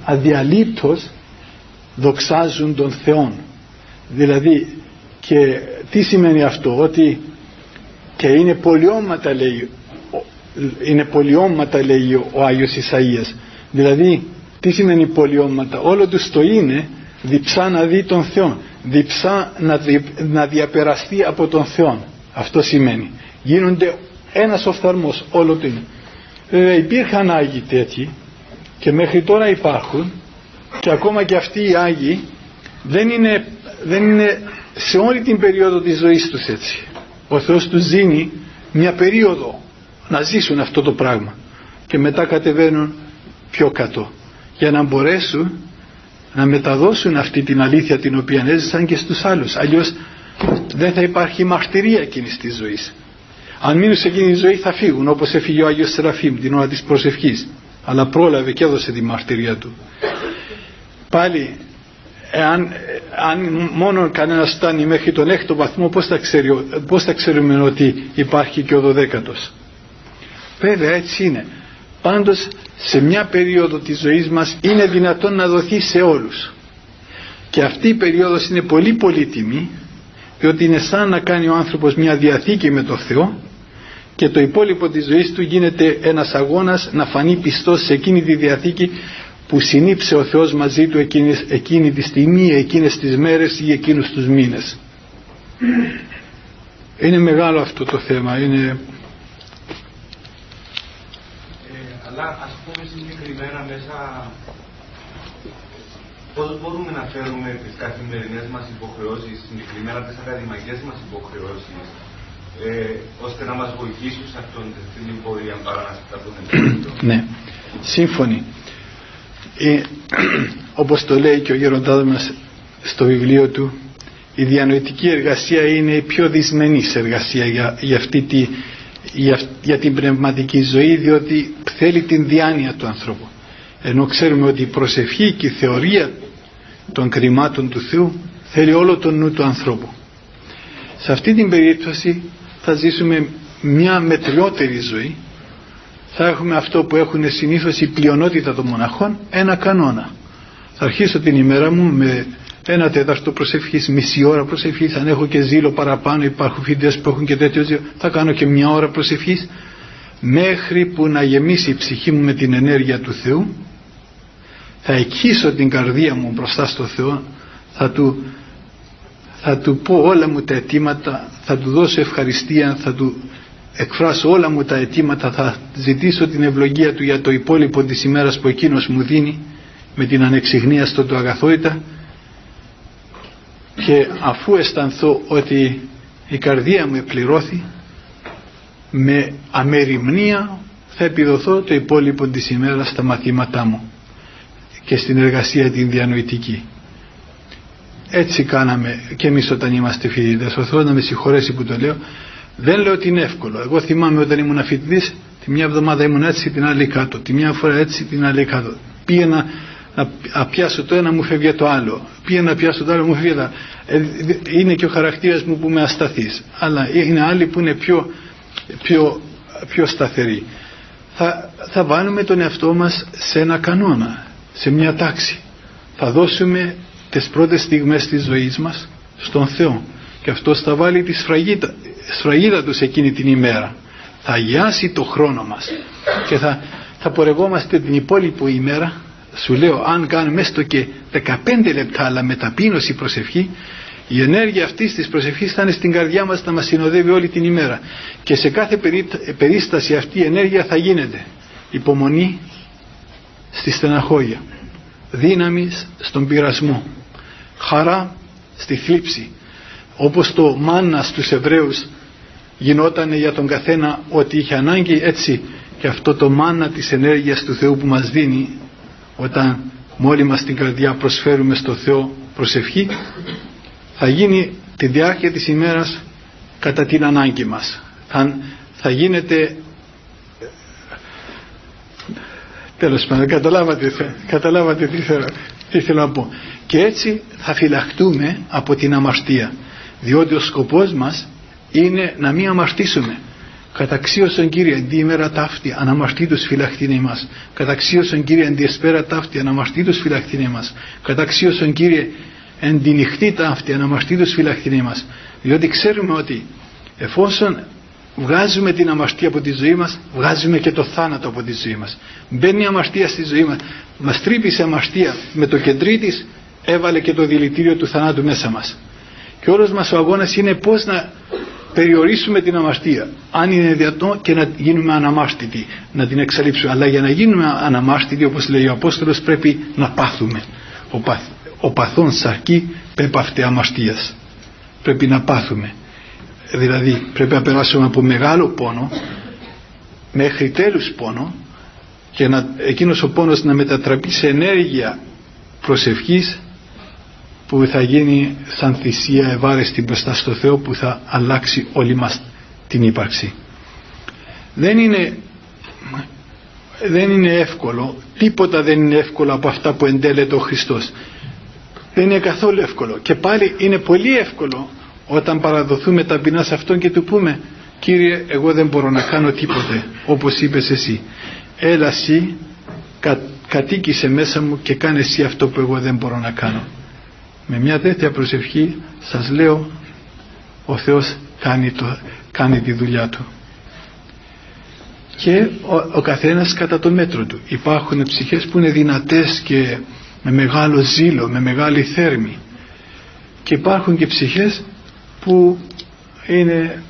αδιαλείπτως δοξάζουν τον Θεόν. Δηλαδή και τι σημαίνει αυτό ότι και είναι πολιώματα λέει είναι πολιώματα λέει ο Άγιος Ισαΐας. Δηλαδή τι σημαίνει πολιώματα; Όλο τους το είναι διψά να δει τον Θεό διψά να, να διαπεραστεί από τον Θεό αυτό σημαίνει. Γίνονται ένας οφθαλμός όλο το είναι. Βέβαια υπήρχαν Άγιοι τέτοιοι και μέχρι τώρα υπάρχουν και ακόμα και αυτοί οι Άγιοι δεν είναι, δεν είναι σε όλη την περίοδο της ζωής τους έτσι. Ο Θεός τους δίνει μια περίοδο να ζήσουν αυτό το πράγμα. Και μετά κατεβαίνουν πιο κάτω. Για να μπορέσουν να μεταδώσουν αυτή την αλήθεια την οποία έζησαν και στους άλλους. Αλλιώς δεν θα υπάρχει μαρτυρία εκείνης της ζωής. Αν μείνουν σε εκείνη τη ζωή θα φύγουν όπως έφυγε ο Άγιος Σεραφείμ την ώρα της προσευχής. Αλλά πρόλαβε και έδωσε τη μαρτυρία του. Πάλι εάν, αν μόνο κανένας φτάνει μέχρι τον έκτο βαθμό πώς θα, ξέρει, πώς θα ξέρουμε ότι υπάρχει και ο δωδέκατος; Βέβαια έτσι είναι. Πάντως σε μια περίοδο της ζωής μας είναι δυνατόν να δοθεί σε όλους. Και αυτή η περίοδος είναι πολύ πολύτιμη διότι είναι σαν να κάνει ο άνθρωπος μια διαθήκη με τον Θεό και το υπόλοιπο της ζωής του γίνεται ένας αγώνας να φανεί πιστός σε εκείνη τη διαθήκη που συνήψε ο Θεός μαζί του εκείνης, εκείνη τη στιγμή, εκείνες τις μέρες ή εκείνους τους μήνες. Είναι μεγάλο αυτό το θέμα, είναι... Ε, αλλά ας πούμε συγκεκριμένα μέσα πώς μπορούμε να φέρουμε τις καθημερινές μας υποχρεώσεις, συγκεκριμένα τις ακαδημαϊκές μας υποχρεώσεις, ε, ώστε να μας βοηθήσουν σε αυτόν την πορεία παρά να τα Ναι, σύμφωνοι. Ε, όπως το λέει και ο γεροντάδος μας στο βιβλίο του η διανοητική εργασία είναι η πιο δυσμενής εργασία για, για, αυτή τη, για, για την πνευματική ζωή διότι θέλει την διάνοια του ανθρώπου. Ενώ ξέρουμε ότι η προσευχή και η θεωρία των κρυμάτων του Θεού θέλει όλο τον νου του ανθρώπου. Σε αυτή την περίπτωση θα ζήσουμε μια μετριότερη ζωή. Θα έχουμε αυτό που έχουν συνήθως η πλειονότητα των μοναχών ένα κανόνα. Θα αρχίσω την ημέρα μου με ένα τέταρτο προσευχής, μισή ώρα προσευχής, αν έχω και ζήλο παραπάνω, υπάρχουν φοιτητές που έχουν και τέτοιο ζήλο, θα κάνω και μια ώρα προσευχής, μέχρι που να γεμίσει η ψυχή μου με την ενέργεια του Θεού, θα εκχύσω την καρδία μου μπροστά στο Θεό, θα του, θα του πω όλα μου τα αιτήματα, θα του δώσω ευχαριστία, θα του εκφράσω όλα μου τα αιτήματα, θα ζητήσω την ευλογία του για το υπόλοιπο της ημέρας που εκείνος μου δίνει, με την ανεξιγνία στο του αγαθότητα και αφού αισθανθώ ότι η καρδία μου επληρώθη με αμεριμνία θα επιδοθώ το υπόλοιπο της ημέρας στα μαθήματά μου και στην εργασία την διανοητική. Έτσι κάναμε και εμείς όταν είμαστε φοιτητές. Ο Θεός να με συγχωρέσει που το λέω. Δεν λέω ότι είναι εύκολο. Εγώ θυμάμαι όταν ήμουν φοιτητής τη μια εβδομάδα ήμουν έτσι την άλλη κάτω. Τη μια φορά έτσι την άλλη κάτω. Πήγαινα να πιάσω το ένα μου φεύγει το άλλο. Πήγαινα να πιάσω το άλλο μου φεύγει το άλλο. Ε, είναι και ο χαρακτήρας μου που είμαι ασταθής αλλά είναι άλλοι που είναι πιο, πιο, πιο σταθεροί. Θα, θα βάλουμε τον εαυτό μας σε ένα κανόνα σε μια τάξη. Θα δώσουμε τις πρώτες στιγμές της ζωής μας στον Θεό. Και αυτός θα βάλει τη σφραγίδα, σφραγίδα του σε εκείνη την ημέρα. Θα αγιάσει το χρόνο μας. Και θα, θα πορευόμαστε την υπόλοιπη ημέρα σου λέω αν κάνουμε έστω και 15 λεπτά αλλά με ταπείνωση προσευχή η ενέργεια αυτής της προσευχής θα είναι στην καρδιά μας να μας συνοδεύει όλη την ημέρα. Και σε κάθε περίσταση αυτή η ενέργεια θα γίνεται υπομονή στη στεναχώρια δύναμη στον πειρασμό χαρά στη θλίψη. Όπως το μάνα στους Εβραίους γινόταν για τον καθένα ότι είχε ανάγκη έτσι και αυτό το μάνα της ενέργειας του Θεού που μας δίνει όταν μόλι μας την καρδιά προσφέρουμε στο Θεό προσευχή θα γίνει τη διάρκεια της ημέρας κατά την ανάγκη μας. Θα, θα γίνεται τέλος πάντων καταλάβατε, καταλάβατε τι, θέλω, τι θέλω να πω. Και έτσι θα φυλαχτούμε από την αμαρτία διότι ο σκοπός μας είναι να μην αμαρτήσουμε Καταξίωσον Κύριε αντίμερα ταύτη αναμαρτήτως φυλαχτήν εμάς. Καταξίωσον Κύριε αντιεσπέρα ταύτη αναμαρτήτως φυλαχτήν εμάς. Καταξίωσον Κύριε εν τη νυχτή ταύτη αναμαρτήτως φυλαχτήν εμάς. Διότι ξέρουμε ότι εφόσον βγάζουμε την αμαρτία από τη ζωή μας, βγάζουμε και το θάνατο από τη ζωή μας. Μπαίνει η αμαρτία στη ζωή μας, μας τρύπησε αμαρτία με το κεντρί της, έβαλε και το δηλητήριο του θανάτου μέσα μας. Και όλος μας ο αγώνας είναι πώς να περιορίσουμε την αμαστία αν είναι δυνατό και να γίνουμε αναμάστητοι να την εξαλείψουμε. Αλλά για να γίνουμε αναμάστητοι όπως λέει ο Απόστολος πρέπει να πάθουμε. Ο, παθ, ο παθών σαρκή πέπαυτε αμαστίας πρέπει να πάθουμε. Δηλαδή πρέπει να περάσουμε από μεγάλο πόνο μέχρι τέλους πόνο και να, εκείνος ο πόνος να μετατραπεί σε ενέργεια προσευχής που θα γίνει σαν θυσία ευάρεστη μπροστά στο Θεό που θα αλλάξει όλη μας την ύπαρξη. Δεν είναι, δεν είναι εύκολο, τίποτα δεν είναι εύκολο από αυτά που εντέλεται ο Χριστός. Δεν είναι καθόλου εύκολο και πάλι είναι πολύ εύκολο όταν παραδοθούμε ταπεινά σε Αυτόν και του πούμε Κύριε εγώ δεν μπορώ να κάνω τίποτε όπως είπες εσύ. Έλα εσύ κα, κατοίκησε μέσα μου και κάνε εσύ αυτό που εγώ δεν μπορώ να κάνω με μια τέτοια προσευχή σας λέω ο Θεός κάνει, το, κάνει τη δουλειά του. Και ο, ο καθένας κατά το μέτρο του. Υπάρχουν ψυχές που είναι δυνατές και με μεγάλο ζήλο, με μεγάλη θέρμη. Και υπάρχουν και ψυχές που είναι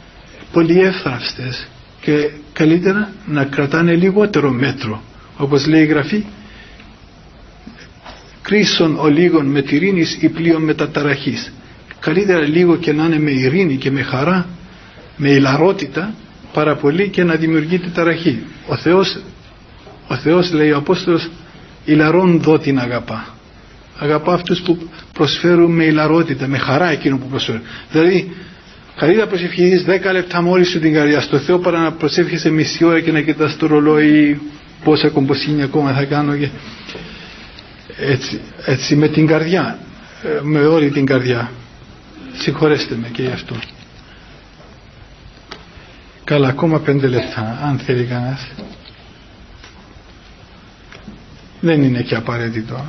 πολύ εύθραυστες και καλύτερα να κρατάνε λιγότερο μέτρο. Όπως λέει η Γραφή κρίσον ο λίγων με τυρίνης ή πλοίων μεταταραχής καλύτερα λίγο και να είναι με ειρήνη και με χαρά με ηλαρότητα πάρα πολύ και να δημιουργείται ταραχή ο Θεός, ο Θεός λέει ο Απόστολος ηλαρών δω την αγαπά αγαπά αυτούς που προσφέρουν με ηλαρότητα με χαρά εκείνο που προσφέρουν δηλαδή καλύτερα προσευχηθείς 10 λεπτά μόλις σου την καρδιά στο Θεό παρά να προσεύχεσαι μισή ώρα και να κοιτάς το ρολόι πόσα κομποσύνια ακόμα θα κάνω και έτσι, έτσι με την καρδιά. Ε, με όλη την καρδιά. Συγχωρέστε με και γι' αυτό. Καλά ακόμα πέντε λεπτά αν θέλει κανένας. Δεν είναι και απαραίτητο.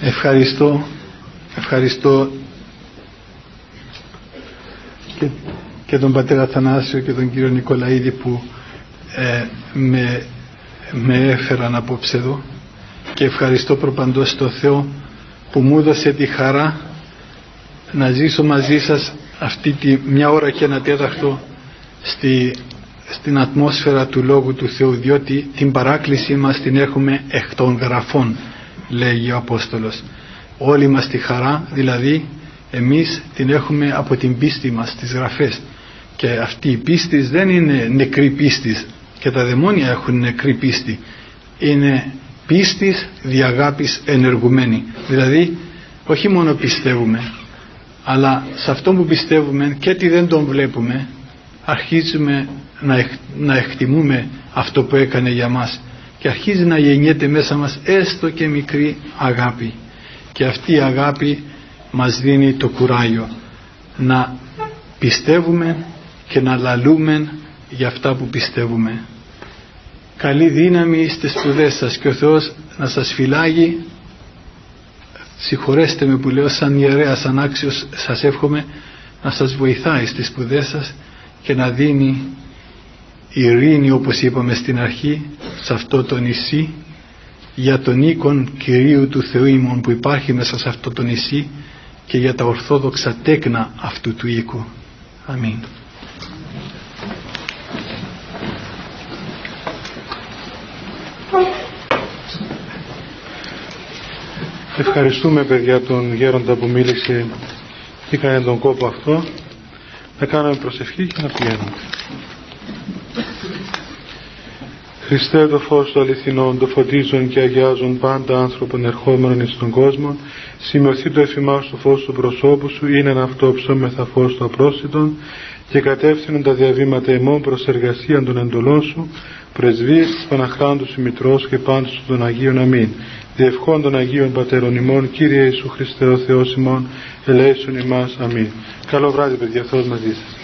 Ευχαριστώ. Ευχαριστώ. Και, και τον πατέρα Θανάσιο και τον κύριο Νικολαίδη που ε, με με έφεραν απόψε εδώ και ευχαριστώ προπαντός στο Θεό που μου έδωσε τη χαρά να ζήσω μαζί σας αυτή τη μια ώρα και ένα τέταρτο στη, στην ατμόσφαιρα του Λόγου του Θεού διότι την παράκλησή μας την έχουμε εκ των γραφών λέγει ο Απόστολος. Όλη μας τη χαρά δηλαδή εμείς την έχουμε από την πίστη μας στις γραφές. Και αυτή η πίστη δεν είναι νεκρή πίστη και τα δαιμόνια έχουν νεκρή πίστη. Είναι πίστης διαγάπης ενεργουμένη. Δηλαδή όχι μόνο πιστεύουμε αλλά σε αυτό που πιστεύουμε και τι δεν τον βλέπουμε αρχίζουμε να, να εκτιμούμε αυτό που έκανε για μας και αρχίζει να γεννιέται μέσα μας έστω και μικρή αγάπη. Και αυτή η αγάπη μας δίνει το κουράγιο να πιστεύουμε και να λαλούμε για αυτά που πιστεύουμε. Καλή δύναμη στις σπουδές σας και ο Θεός να σας φυλάγει συγχωρέστε με που λέω σαν ιερέας, σαν άξιος σας εύχομαι να σας βοηθάει στις σπουδές σας και να δίνει ειρήνη όπως είπαμε στην αρχή σε αυτό το νησί για τον οίκον Κυρίου του Θεού ημών που υπάρχει μέσα σε αυτό το νησί και για τα ορθόδοξα τέκνα αυτού του οίκου. Αμήν. Ευχαριστούμε παιδιά τον γέροντα που μίλησε και έκανε τον κόπο αυτό. Να κάνουμε προσευχή και να πηγαίνουμε. Χριστέ το φως του αληθινών, το φωτίζουν και αγιάζουν πάντα άνθρωπον ερχόμενων εις τον κόσμο, σημειωθεί το εφημάς το φως του προσώπου σου, είναι ένα αυτό ψώμεθα φως του απρόσιτον, και κατεύθυνον τα διαβήματα εμών προς εργασία των εντολών σου, πρεσβείες της Παναχράντου σου Μητρός και πάντως του των Αγίων Αμήν. Διευχών των Αγίων Πατέρων ημών, Κύριε Ιησού Χριστέ ο Θεός ημών, ελέησον ημάς. Αμήν. Καλό βράδυ παιδιά, Θεός μαζί σας.